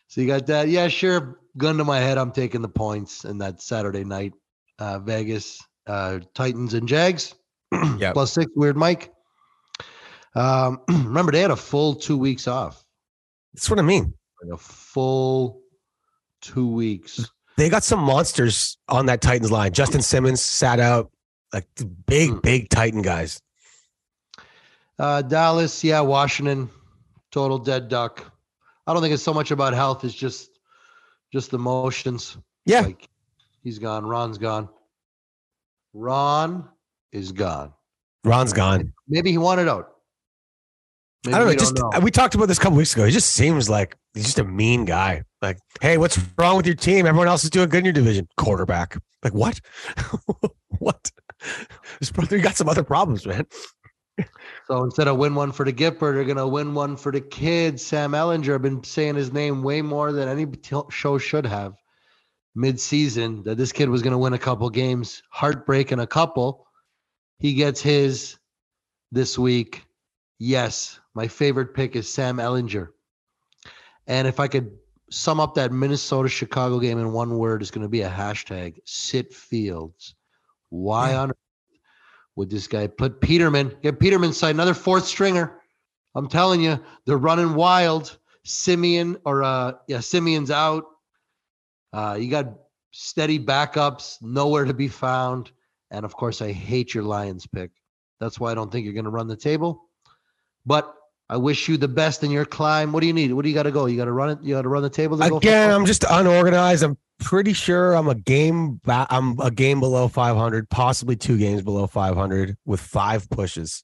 So you got that. Yeah, sure. Gun to my head, I'm taking the points in that Saturday night uh, Vegas uh, Titans and Jags. Yep. Plus six. Weird Mike. Um, remember, they had a full two weeks off. That's what I mean. Like a full two weeks. They got some monsters on that Titans line. Justin Simmons sat out, like big, Hmm. big Titan guys. Uh, Dallas, yeah, Washington, total dead duck. I don't think it's so much about health; it's just just the motions. Yeah. like he's gone. Ron's gone. Ron is gone. Ron's gone. Maybe he wanted out. Maybe I don't know. we Just know. we talked about this a couple weeks ago. He just seems like he's just a mean guy. Like, hey, what's wrong with your team? Everyone else is doing good in your division. Quarterback. Like what? what? This brother, you got some other problems, man. So instead of win one for the Gipper, they're gonna win one for the kid, Sam Ehlinger. I've been saying his name way more than any t- show should have. mid-season that this kid was going to win a couple games, heartbreak in a couple. He gets his this week. Yes, my favorite pick is Sam Ehlinger. And if I could sum up that Minnesota Chicago game in one word, it's going to be a hashtag sit fields. Why Yeah. on would this guy put Peterman, get Peterman side, another fourth stringer? I'm telling you, they're running wild. Simeon or uh yeah, Simeon's out. Uh you got steady backups, nowhere to be found. And of course, I hate your Lions pick. That's why I don't think you're gonna run the table. But I wish you the best in your climb. What do you need? What do you got to go? You got to run it. You got to run the table. Again. I'm just unorganized. I'm pretty sure I'm a game. I'm a game below 500, possibly two games below 500 with five pushes.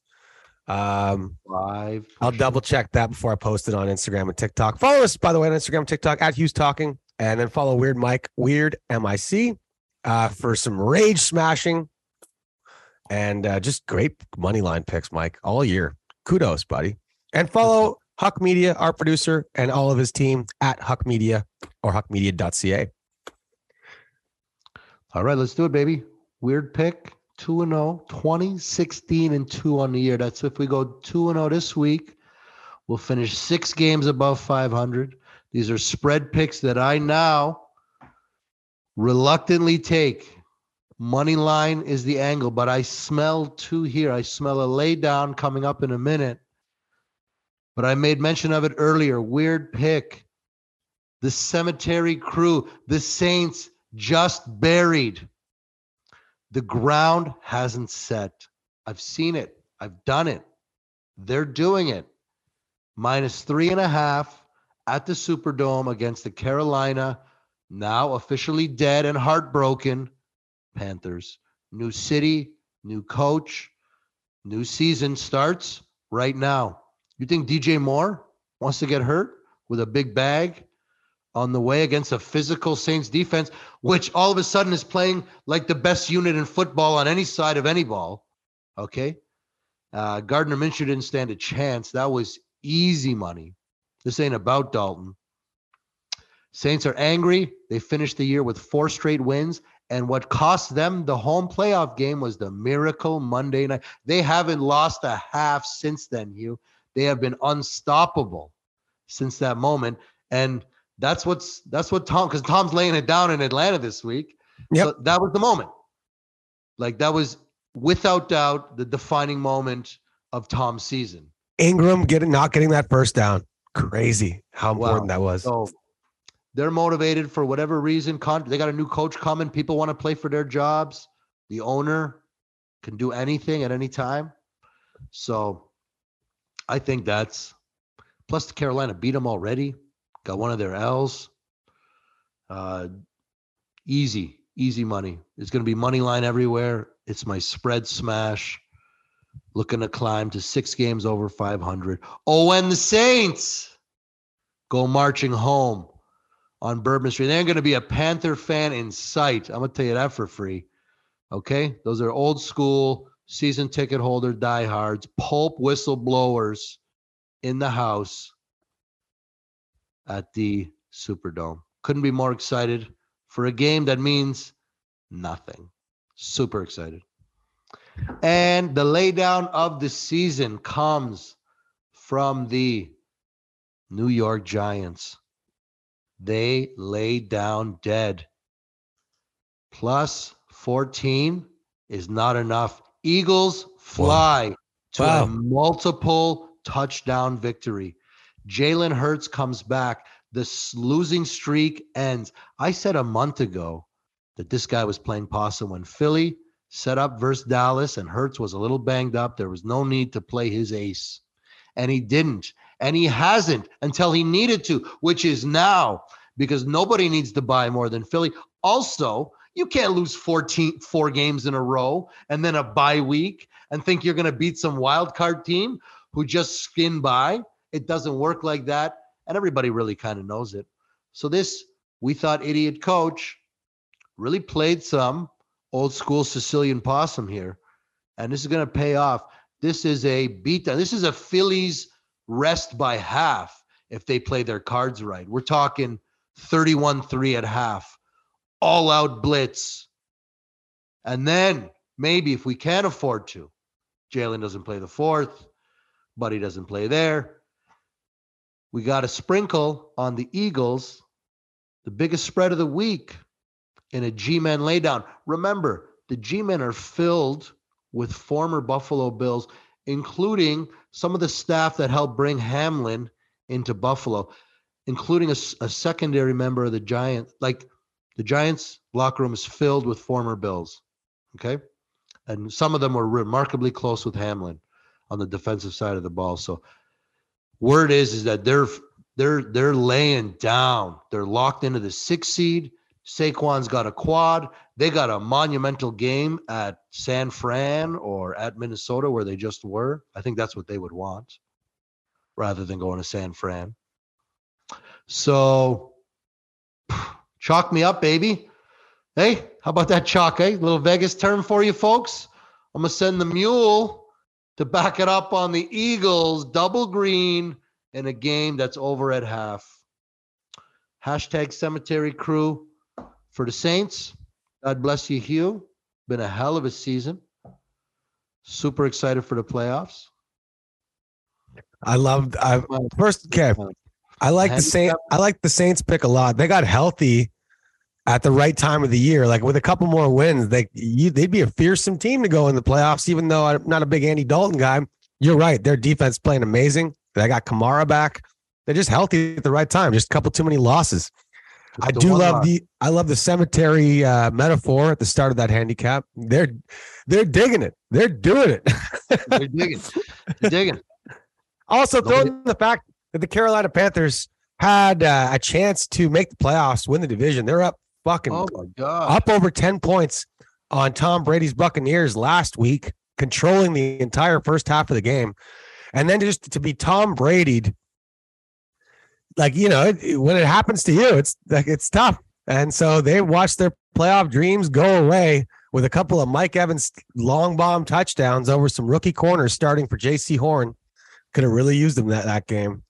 Um, five. I'll double check that before I post it on Instagram and TikTok. Follow us, by the way, on Instagram TikTok at Hughes Talking, and then follow Weird Mike, Weird MIC, uh, for some rage smashing and uh, just great money line picks, Mike, all year. Kudos, buddy. And follow Huck Media, our producer, and all of his team at Huck Media or huckmedia.ca. All right, let's do it, baby. Weird pick. 2 and 0, 20, 16 and 2 on the year. That's if we go 2 and 0 this week, we'll finish 6 games above 500. These are spread picks that I now reluctantly take. Money line is the angle, but I smell two here. I smell a lay down coming up in a minute. But I made mention of it earlier. Weird pick. The cemetery crew, the Saints just buried. The ground hasn't set. I've seen it. I've done it. They're doing it. Minus three and a half at the Superdome against the Carolina, now officially dead and heartbroken Panthers. New city, new coach, new season starts right now. You think DJ Moore wants to get hurt with a big bag on the way against a physical Saints defense, which all of a sudden is playing like the best unit in football on any side of any ball? Okay. Uh, Gardner Minshew didn't stand a chance. That was easy money. This ain't about Dalton. Saints are angry. They finished the year with four straight wins. And what cost them the home playoff game was the miracle Monday night. They haven't lost a half since then, Hugh. They have been unstoppable since that moment. And that's what's that's what Tom because Tom's laying it down in Atlanta this week. Yep. So that was the moment. Like that was without doubt the defining moment of Tom's season. Ingram getting not getting that first down. Crazy how Wow. important that was. So they're motivated for whatever reason. They got a new coach coming. People want to play for their jobs. The owner can do anything at any time. So I think that's plus the Carolina beat them already. Got one of their L's. Uh, easy, easy money. It's going to be money line everywhere. It's my spread smash. Looking to climb to six games over 500. Oh, and the Saints go marching home on Bourbon Street, they're going to be a Panther fan in sight. I'm going to tell you that for free. Okay. Those are old school season ticket holder diehards, pulp whistleblowers in the house at the Superdome. Couldn't be more excited for a game that means nothing. Super excited. And the laydown of the season comes from the New York Giants. They lay down dead. Plus 14 is not enough. Eagles fly to Wow. a multiple touchdown victory. Jalen Hurts comes back. The losing streak ends. I said a month ago that this guy was playing possum when Philly set up versus Dallas and Hurts was a little banged up. There was no need to play his ace. And he didn't. And he hasn't until he needed to, which is now because nobody needs to buy more than Philly. Also, you can't lose 14 four games in a row and then a bye week and think you're going to beat some wild card team who just skin by. It doesn't work like that. And everybody really kind of knows it. So this, we thought idiot coach really played some old school Sicilian possum here. And this is going to pay off. This is a beatdown. This is a Phillies rest by half if they play their cards right. We're talking 31 3 at half. all out blitz. And then maybe if we can afford to, Jalen doesn't play the fourth, Buddy doesn't play there. We got a sprinkle on the Eagles, the biggest spread of the week in a G Men laydown. Remember, the G Men are filled with former Buffalo Bills, including some of the staff that helped bring Hamlin into Buffalo, including a secondary member of the Giants. Like the Giants locker room is filled with former Bills. Okay. And some of them were remarkably close with Hamlin on the defensive side of the ball. So word is is that they're they're they're laying down. They're locked into the six seed. Saquon's got a quad. They got a monumental game at San Fran or at Minnesota where they just were. I think that's what they would want rather than going to San Fran. So chalk me up, baby. Hey, how about that chalk, eh? Little Vegas term for you folks. I'm gonna send the mule to back it up on the Eagles, double green in a game that's over at half. Hashtag cemetery crew for the Saints. God bless you, Hugh. Been a hell of a season. Super excited for the playoffs. I loved. I first, okay. I like the Saint. I like the Saints pick a lot. They got healthy at the right time of the year. Like with a couple more wins, they you, they'd be a fearsome team to go in the playoffs. Even though I'm not a big Andy Dalton guy, you're right. Their defense playing amazing. They got Kamara back. They're just healthy at the right time. Just a couple too many losses. I do love loss. the I love the cemetery uh, metaphor at the start of that handicap. They're they're digging it. They're doing it. They're digging. They're digging. Also, throw Nobody- in the fact that the Carolina Panthers had uh, a chance to make the playoffs, win the division. They're up fucking Oh my god. up over 10 points on Tom Brady's Buccaneers last week, controlling the entire first half of the game. And then just to be Tom Brady'd, like, you know, it- when it happens to you, it's like it's tough. And so they watched their playoff dreams go away with a couple of Mike Evans long bomb touchdowns over some rookie corners starting for Jaycee Horn. Could have really used them that, that game.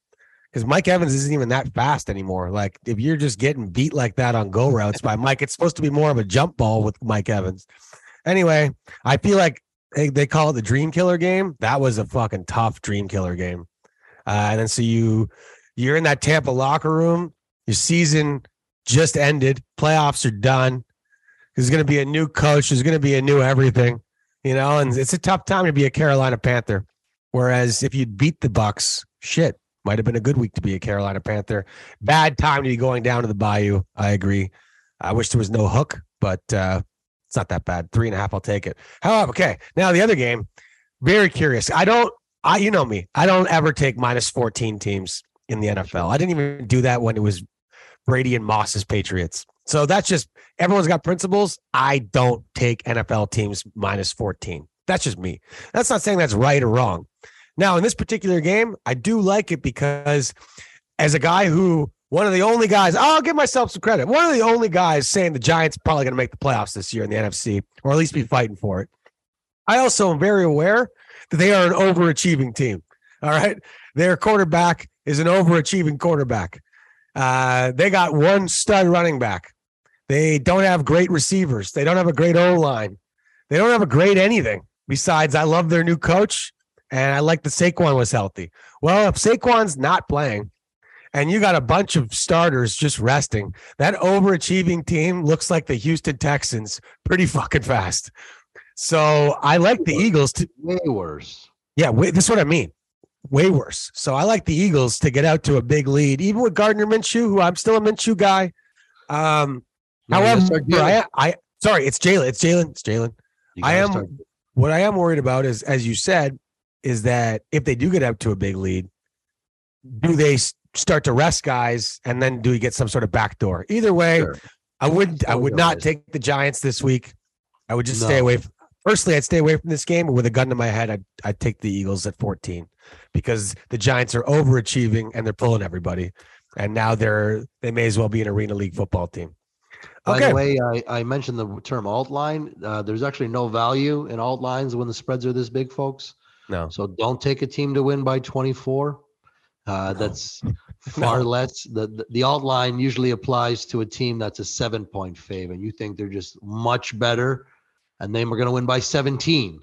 Because Mike Evans isn't even that fast anymore. Like if you're just getting beat like that on go routes by Mike, it's supposed to be more of a jump ball with Mike Evans. Anyway, I feel like they, they call it the dream killer game. That was a fucking tough dream killer game. Uh, and then so you you're in that Tampa locker room. Your season just ended. Playoffs are done. There's going to be a new coach. There's going to be a new everything, you know. And it's a tough time to be a Carolina Panther. Whereas if you'd beat the Bucs, shit, might have been a good week to be a Carolina Panther. Bad time to be going down to the Bayou. I agree. I wish there was no hook, but uh, it's not that bad. Three and a half, I'll take it. However, okay. Now the other game, very curious. I don't. I you know me. I don't ever take minus fourteen teams in the NFL. I didn't even do that when it was Brady and Moss's Patriots. So that's just everyone's got principles. I don't take NFL teams minus 14. That's just me. That's not saying that's right or wrong. Now, in this particular game, I do like it because as a guy who one of the only guys, I'll give myself some credit. One of the only guys saying the Giants probably going to make the playoffs this year in the NFC, or at least be fighting for it. I also am very aware that they are an overachieving team. All right. Their quarterback is an overachieving quarterback. Uh, they got one stud running back. They don't have great receivers. They don't have a great O line. They don't have a great anything. Besides, I love their new coach and I like the Saquon was healthy. Well, if Saquon's not playing and you got a bunch of starters just resting, that overachieving team looks like the Houston Texans pretty fucking fast. So I like the Eagles to Way worse. yeah, wait, this is what I mean. Way worse. So I like the Eagles to get out to a big lead, even with Gardner Minshew, who I'm still a Minshew guy. Um, however. I, I sorry, it's Jalen. It's Jalen. It's Jalen. I am what I am worried about is, as you said, is that if they do get up to a big lead, do they start to rest guys and then do we get some sort of backdoor? Either way, Sure. I wouldn't. I would not take the Giants this week. I would just stay away. From, firstly, I'd stay away from this game. But with a gun to my head, I'd I'd take the Eagles at 14 because the Giants are overachieving and they're pulling everybody, and now they're they may as well be an Arena League football team. Okay. By the way, I, I mentioned the term alt line. Uh, there's actually no value in alt lines when the spreads are this big, folks. No. So don't take a team to win by 24. Uh, that's far No. less. The, the the alt line usually applies to a team that's a seven point fave, and you think they're just much better, and then we're going to win by seventeen.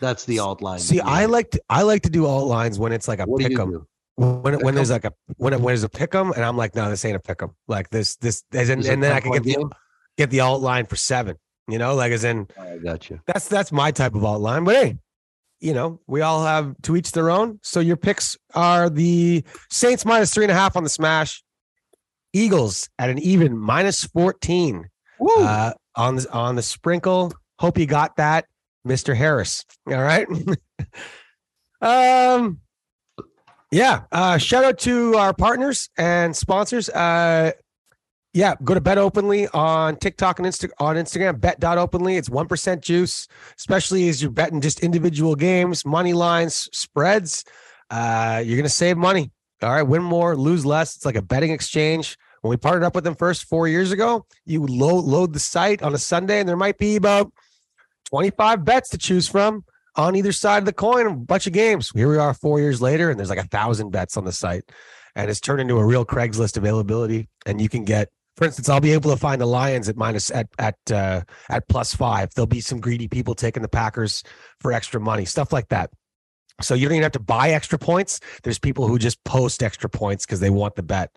That's the alt line. See, I like to, I like to do alt lines when it's like a What pick 'em. do? When when there's like a when when there's a pick 'em, and I'm like, no, this ain't a pick 'em. Like this this as in, and then I can get the get the alt line for seven. You know, like as in I got you. that's that's my type of alt line. But hey, you know, we all have to each their own. So your picks are the Saints minus three and a half on the smash, Eagles at an even minus fourteen uh, on the on the sprinkle. Hope you got that, Mister Harris. All right. um. Yeah. Uh, shout out to our partners and sponsors. Uh, yeah, go to Bet Openly on TikTok and Insta- on Instagram. Bet.openly. It's one percent juice, especially as you're betting just individual games, money lines, spreads. Uh, you're gonna save money. All right, win more, lose less. It's like a betting exchange. When we partnered up with them first four years ago, you would load load the site on a Sunday, and there might be about 25 bets to choose from on either side of the coin, a bunch of games. Here we are four years later, and there's like a thousand bets on the site. And it's turned into a real Craigslist availability. And you can get, for instance, I'll be able to find the Lions at minus at at uh, at plus five. There'll be some greedy people taking the Packers for extra money, stuff like that. So you don't even have to buy extra points. There's people who just post extra points because they want the bet.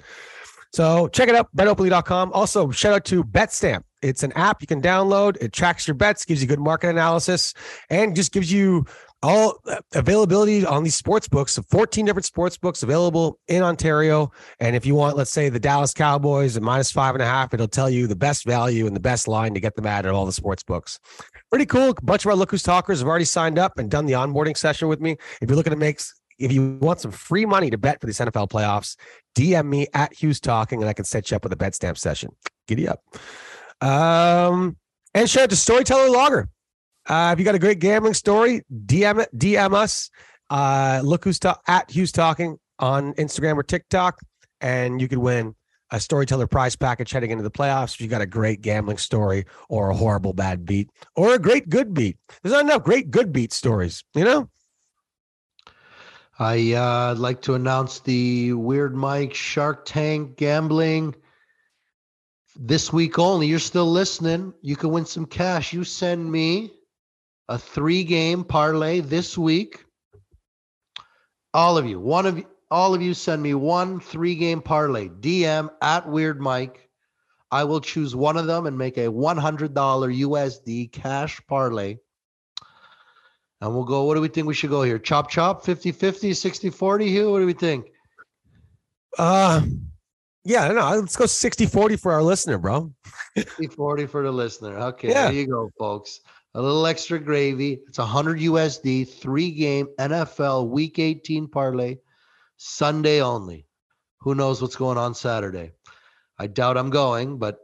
So check it out, betopenly.com. Also, shout out to BetStamp. It's an app you can download. It tracks your bets, gives you good market analysis, and just gives you all uh, availability on these sports books. 14 different sports books available in Ontario. And if you want, let's say the Dallas Cowboys at minus five and a half, it'll tell you the best value and the best line to get them at at all the sports books. Pretty cool. A bunch of our Look Who's Talkers have already signed up and done the onboarding session with me. If you're looking to make if you want some free money to bet for these NFL playoffs, DM me at Hughes Talking and I can set you up with a bet stamp session. Giddy up. Um, and shout out to Storyteller Logger. Uh, if you got a great gambling story, DM it, DM us. Uh, look who's ta- at Hughes Talking on Instagram or TikTok, and you could win a storyteller prize package heading into the playoffs. If you got a great gambling story or a horrible bad beat or a great good beat, there's not enough great good beat stories, you know? I uh, like to announce the Weird Mike Shark Tank gambling this week only. You're still listening. You can win some cash. You send me a three game parlay this week. All of you, one of you, all of you send me one three game parlay. DM at Weird Mike. I will choose one of them and make a $100 USD cash parlay. And we'll go, what do we think we should go here? Chop chop, 50 50, 60 40, Hugh? What do we think? Uh, yeah, no, let's go 60 40 for our listener, bro. 60 40 for the listener. Okay, Yeah. there you go, folks. A little extra gravy. It's 100 USD, three game NFL week 18 parlay, Sunday only. Who knows what's going on Saturday? I doubt I'm going, but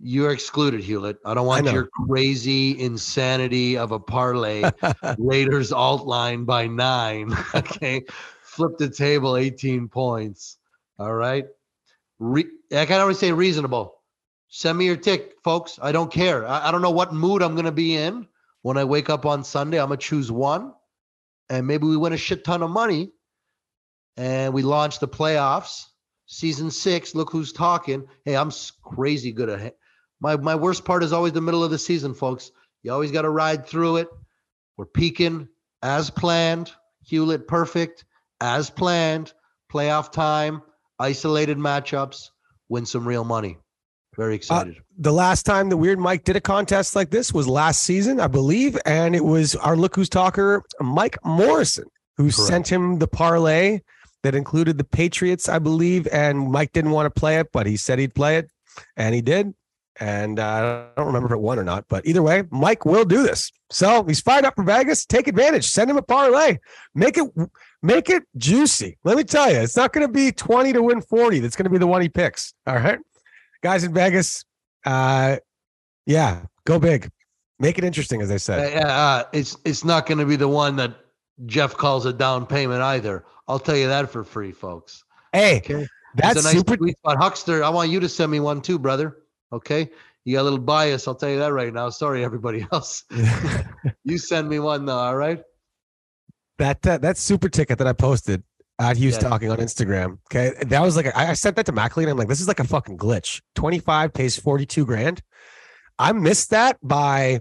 you're excluded, Hewlett. I don't want know. your crazy insanity of a parlay. Raiders alt line by nine. Okay. Flip the table 18 points. All right. Re- I can't always say reasonable. Send me your tick, folks. I don't care. I, I don't know what mood I'm going to be in when I wake up on Sunday. I'm going to choose one and maybe we win a shit ton of money and we launch the playoffs. Season six. Look who's talking. Hey, I'm crazy good at it. My, my worst part is always the middle of the season, folks. You always got to ride through it. We're peaking as planned. Hewlett perfect as planned. Playoff time, isolated matchups, win some real money. Very excited. the last time the Weird Mike did a contest like this was last season, I believe, and it was our Look Who's Talker, Mike Morrison, who Correct. sent him the parlay that included the Patriots, I believe, and Mike didn't want to play it, but he said he'd play it, and he did. And uh, I don't remember if it won or not, but either way, Mike will do this. So he's fired up for Vegas. Take advantage. Send him a parlay. Make it make it juicy. Let me tell you, it's not going to be 20 to win 40. That's going to be the one he picks. All right. Guys in Vegas, uh, yeah, go big. Make it interesting, as I said. Uh, uh, it's it's not going to be the one that Jeff calls a down payment either. I'll tell you that for free, folks. Hey, Okay. that's a nice super. sweet spot. Huckster, I want you to send me one too, brother. Okay. You got a little bias. I'll tell you that right now. Sorry, everybody else. You send me one though. All right. that uh, that super ticket that I posted at Hughes Yes. Talking on Instagram. Okay. That was like, a, I I sent that to Mackley and I'm like, this is like a fucking glitch. 25 pays 42 grand. I missed that by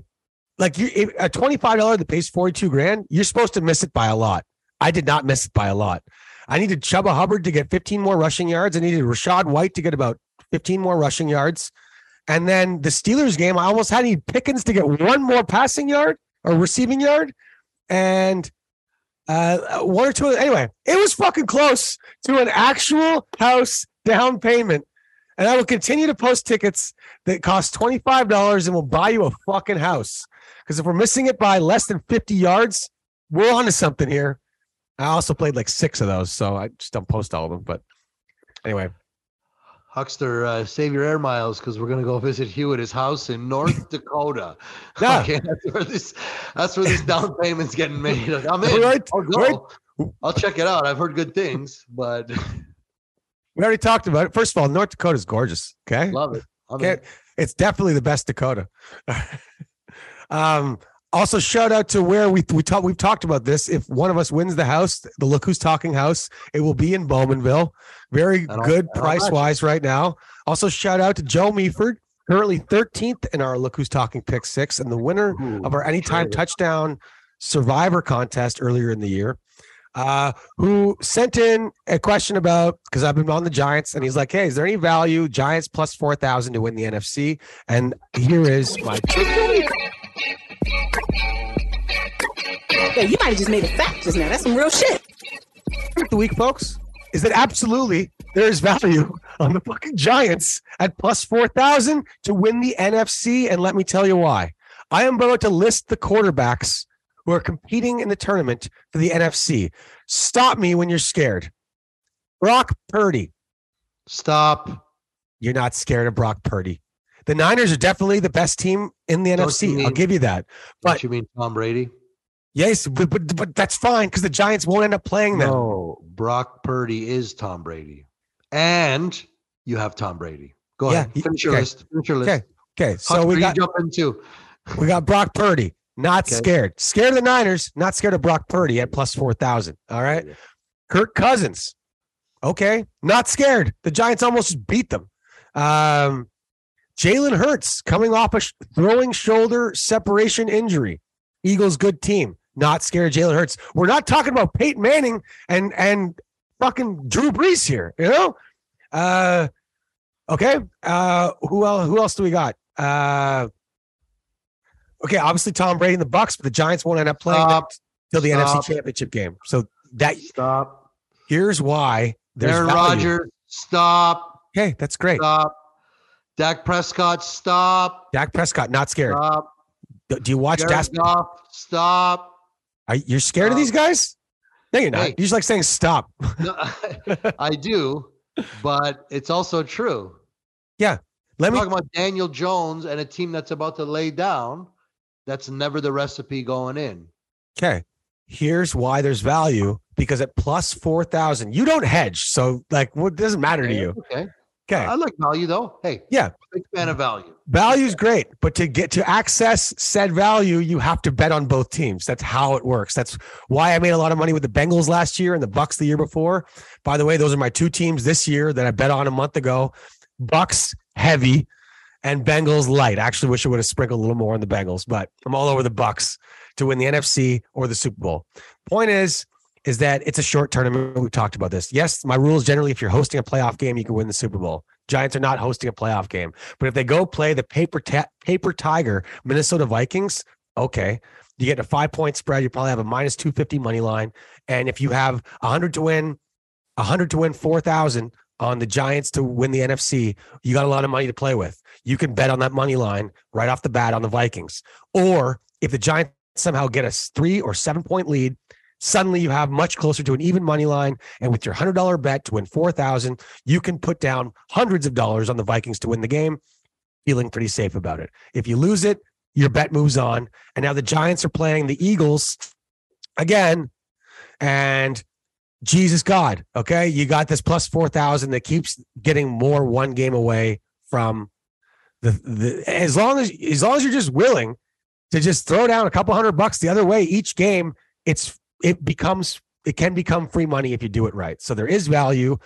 like you a $25 that pays 42 grand. You're supposed to miss it by a lot. I did not miss it by a lot. I needed Chuba Hubbard to get 15 more rushing yards. I needed Rachaad White to get about 15 more rushing yards. And then the Steelers game, I almost had need Pickens to get one more passing yard or receiving yard. And uh, one or two. Anyway, it was fucking close to an actual house down payment. And I will continue to post tickets that cost $25 and will buy you a fucking house. Because if we're missing it by less than 50 yards, we're on to something here. I also played like six of those, so I just don't post all of them. But anyway, Huckster, uh, save your air miles because we're gonna go visit Hugh at his house in North Dakota. Yeah. Okay, that's where this that's where this down payment's getting made. Like, I'm in. Right, I'll go. right. I'll check it out. I've heard good things, but we already talked about it. First of all, North Dakota is gorgeous. Okay. love it. Okay. It's definitely the best Dakota. um, also, shout out to where we we talked. We've talked about this. If one of us wins the house, the Look Who's Talking house, it will be in Bowmanville. Very good price wise right now. Also, shout out to Joe Meaford, currently 13th in our Look Who's Talking pick six, and the winner Ooh, of our anytime sure. touchdown survivor contest earlier in the year. Uh, who sent in a question about because I've been on the Giants and he's like, Hey, is there any value? Giants plus 4,000 to win the NFC. And here is my Yeah, you might have just made a fact just now. That's some real shit. the week, folks, is that absolutely there is value on the fucking Giants at plus 4,000 to win the NFC. And let me tell you why. I am about to list the quarterbacks who are competing in the tournament for the NFC. Stop me when you're scared. Brock Purdy. Stop. You're not scared of Brock Purdy. The Niners are definitely the best team in the Don't NFC. you I'll give you that. But- you mean Tom Brady? Yes, but but, but that's fine because the Giants won't end up playing them. No, Brock Purdy is Tom Brady, and you have Tom Brady. Go Yeah, ahead. he- Finish your okay. list. Finish your list. Okay, Okay, so we got jump into. we got Brock Purdy, not Okay. scared. Scared of the Niners, not scared of Brock Purdy at plus four thousand. All right. Yeah. Kirk Cousins. Okay, not scared. The Giants almost beat them. Um, Jalen Hurts coming off a sh- throwing shoulder separation injury. Eagles good team. Not scared. of Jalen Hurts. We're not talking about Peyton Manning and and fucking Drew Brees here. You know. Uh, okay. Uh, who else? Who else do we got? Uh, okay. Obviously Tom Brady and the Bucs, but the Giants won't end up playing Stop. till the Stop. NFC Championship game. So that Stop. here's why there's Aaron. Rodgers. Stop. Okay, that's great. Stop. Dak Prescott. Stop. Dak Prescott, not scared. Stop. Do do you watch Jared Dak? Goff. Stop. Are, you're scared of these um, guys? No, you're not. Hey. You just like saying stop. No, I do, but it's also true. Yeah. Let We're me talk about Daniel Jones and a team that's about to lay down. That's never the recipe going in. Okay. Here's why there's value because at plus 4,000, you don't hedge. So, like, what doesn't matter to you? Okay. Okay. I like value though. Hey, Yeah. big fan of value. Value's great, but to get to access said value, you have to bet on both teams. That's how it works. That's why I made a lot of money with the Bengals last year and the Bucs the year before. By the way, those are my two teams this year that I bet on a month ago. Bucs heavy and Bengals light. I actually wish I would have sprinkled a little more on the Bengals, but I'm all over the Bucs to win the NFC or the Super Bowl. Point is, is that it's a short tournament. We talked about this. Yes, my rules generally, if you're hosting a playoff game, you can win the Super Bowl. Giants are not hosting a playoff game, but if they go play the paper ta- paper tiger Minnesota Vikings, okay, you get a five point spread. You probably have a minus two fifty money line, and if you have a hundred to win, a hundred to win four thousand on the Giants to win the NFC, you got a lot of money to play with. You can bet on that money line right off the bat on the Vikings, or if the Giants somehow get a three or seven point lead. Suddenly, you have much closer to an even money line, and with your hundred dollar bet to win four thousand, you can put down hundreds of dollars on the Vikings to win the game, feeling pretty safe about it. If you lose it, your bet moves on. And now the Giants are playing the Eagles again. And Jesus God, okay, you got this plus 4,000 that keeps getting more one game away from the, the as long as as long as you're just willing to just throw down a couple hundred bucks the other way each game, it's it becomes it can become free money if you do it right. So there is value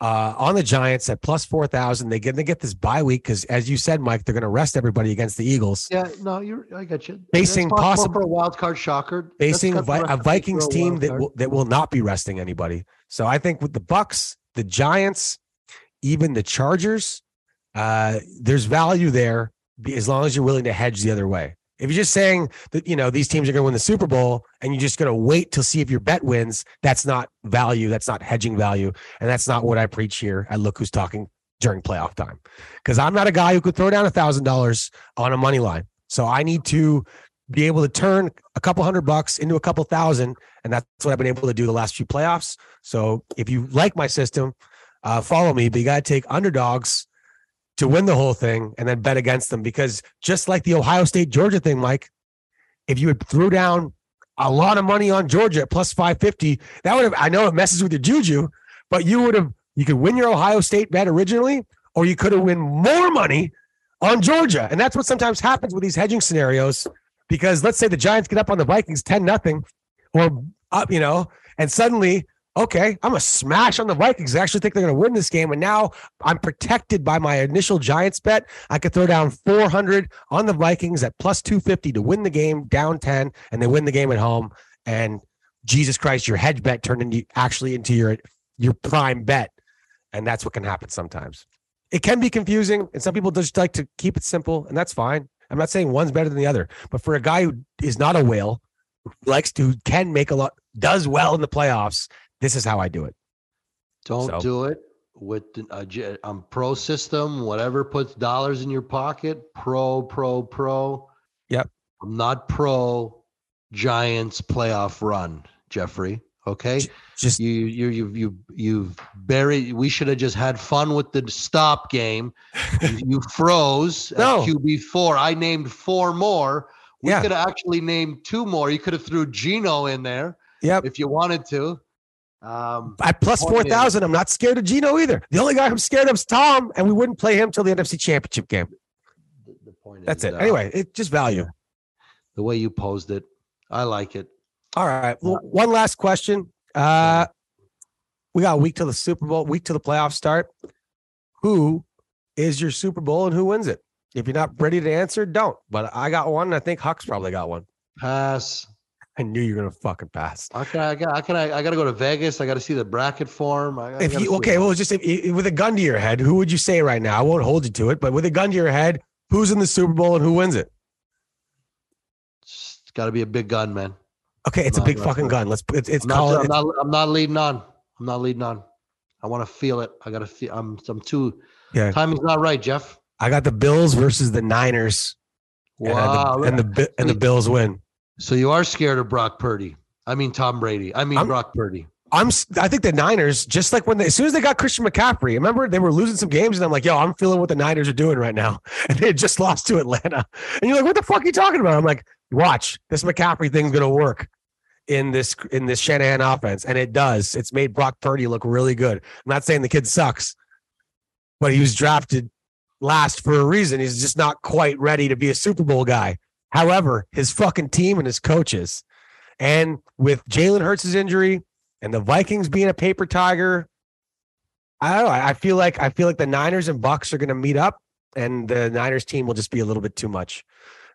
uh, on the Giants at plus four thousand. They get they get this bye week because, as you said, Mike, they're going to rest everybody against the Eagles. Yeah, no, you're. I got you. Facing possible for a wild card shocker. Facing Vi- a Vikings a team that will, that will not be resting anybody. So I think with the Bucs, the Giants, even the Chargers, uh, there's value there as long as you're willing to hedge the other way. If you're just saying that you know these teams are going to win the Super Bowl and you're just going to wait to see if your bet wins, that's not value. That's not hedging value, and that's not what I preach here I Look Who's Talking during playoff time. Because I'm not a guy who could throw down a thousand dollars on a money line. So I need to be able to turn a couple hundred bucks into a couple thousand, and that's what I've been able to do the last few playoffs. So if you like my system, uh, follow me. But you got to take underdogs to win the whole thing and then bet against them because just like the Ohio State Georgia thing, Mike, if you had threw down a lot of money on Georgia at plus 550, that would have, I know it messes with your juju, but you would have, you could win your Ohio State bet originally, or you could have win more money on Georgia. And that's what sometimes happens with these hedging scenarios because let's say the Giants get up on the Vikings 10 nothing or up, you know, and suddenly, okay, I'm a smash on the Vikings. I actually think they're going to win this game. And now I'm protected by my initial Giants bet. I could throw down 400 on the Vikings at plus 250 to win the game down 10 and they win the game at home. And Jesus Christ, your hedge bet turned into actually into your your prime bet. And that's what can happen sometimes. It can be confusing, and some people just like to keep it simple, and that's fine. I'm not saying one's better than the other, but for a guy who is not a whale, likes to, can make a lot, does well in the playoffs, this is how I do it. Don't So- do it with the- a J- um, pro system. Whatever puts dollars in your pocket. Pro, pro, pro. Yep. I'm not pro Giants playoff run, Jeffrey. Okay. Just You you you you you've buried. We should have just had fun with the stop game. you, you froze No. QB four. I named four more. We Yeah. could have actually named two more. You could have threw Geno in there yep. if you wanted to. Um, At plus Point 4,000, I'm not scared of Geno either. The only guy I'm scared of is Tom, and we wouldn't play him till the NFC Championship game. the, the point That's is, it. uh, Anyway, it just value. the way you posed it, I like it. All right. Well, one last question. Uh, we got a week till the Super Bowl, week till the playoffs start. Who is your Super Bowl and who wins it? If you're not ready to answer, don't. But I got one. and I think Huck's probably got one. Pass. I knew you were gonna fucking pass. I can. I got. I can. I, I got to go to Vegas. I got to see the bracket form. I, If gotta you okay, it well, just if, if- with a gun to your head, who would you say right now? I won't hold you to it, but with a gun to your head, who's in the Super Bowl and who wins it? it's got to be a big gun, man. Okay, it's a big fucking gun. Let's it's, it's I'm not, called I'm, not, I'm not leading on. I'm not leading on. I want to feel it. I got to feel. I'm. I'm too. Yeah. Timing's not right, Jeff. I got the Bills versus the Niners. and Wow. the, and the and the Bills win. So you are scared of Brock Purdy? I mean Tom Brady. I mean I'm- Brock Purdy. I'm I think the Niners, just like when they, as soon as they got Christian McCaffrey, remember they were losing some games, and I'm like, yo, I'm feeling what the Niners are doing right now. And they had just lost to Atlanta. And you're like, what the fuck are you talking about? I'm like, watch, this McCaffrey thing's gonna work in this in this Shanahan offense. And it does. It's made Brock Purdy look really good. I'm not saying the kid sucks, but he was drafted last for a reason. He's just not quite ready to be a Super Bowl guy. However, his fucking team and his coaches, and with Jalen Hurts' injury, and the Vikings being a paper tiger. I don't know. I feel like I feel like the Niners and Bucs are going to meet up, and the Niners team will just be a little bit too much.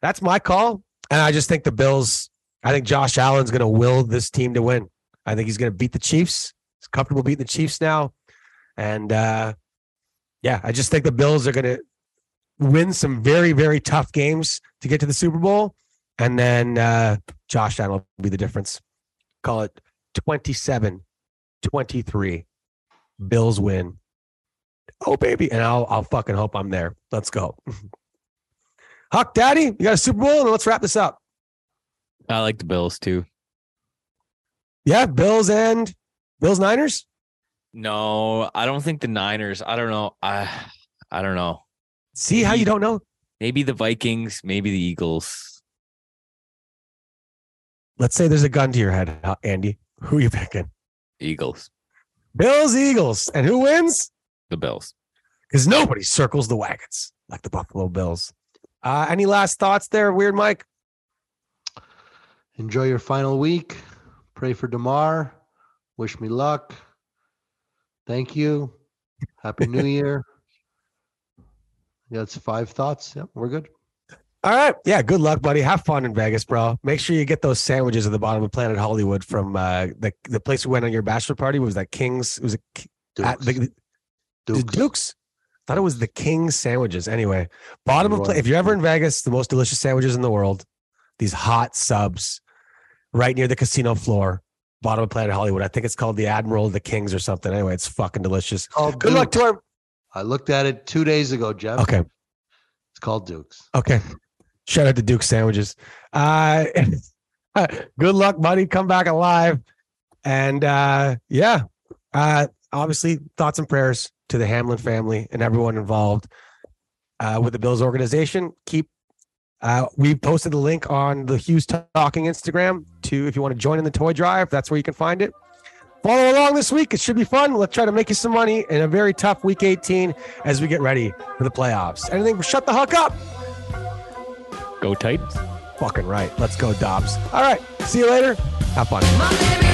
That's my call, and I just think the Bills. I think Josh Allen's going to will this team to win. I think he's going to beat the Chiefs. He's comfortable beating the Chiefs now, and uh, yeah, I just think the Bills are going to win some very very tough games to get to the Super Bowl, and then uh, Josh Allen will be the difference. Call it 27 23. Bills win. Oh, baby. And I'll, I'll fucking hope I'm there. Let's go. Huck, Daddy, you got a Super Bowl? And let's wrap this up. I like the Bills too. Yeah, Bills and Bills Niners. No, I don't think the Niners. I don't know. I I don't know. See how you don't know? Maybe the Vikings, maybe the Eagles. Let's say there's a gun to your head, Andy. Who are you picking? Eagles. Bills, Eagles. And who wins? The Bills. Because nobody circles the wagons like the Buffalo Bills. Uh, any last thoughts there, Weird Mike? Enjoy your final week. Pray for Damar. Wish me luck. Thank you. Happy New Year. That's five thoughts. Yep, we're good. All right. Yeah. Good luck, buddy. Have fun in Vegas, bro. Make sure you get those sandwiches at the bottom of Planet Hollywood from uh, the the place we went on your bachelor party. Was that King's? It was a at Dukes. the, Dukes. Dukes. Thought it was the King's sandwiches. Anyway, bottom of if you're ever in Vegas, the most delicious sandwiches in the world. These hot subs, right near the casino floor, bottom of Planet Hollywood. I think it's called the Admiral of the Kings or something. Anyway, it's fucking delicious. Oh, Good luck to Dukes. our. I looked at it two days ago, Jeff. Okay. It's called Dukes. Okay. Shout out to Duke Sandwiches. Uh, good luck, buddy. Come back alive. And uh, yeah, uh, obviously, thoughts and prayers to the Hamlin family and everyone involved uh, with the Bills organization. Keep. Uh, we posted the link on the Hughes Talking Instagram to if you want to join in the toy drive. That's where you can find it. Follow along this week. It should be fun. Let's try to make you some money in a very tough week 18 as we get ready for the playoffs. Anything, shut the huck up. Go Titans. Fucking right. Let's go, Dobbs. All right. See you later. Have fun. My baby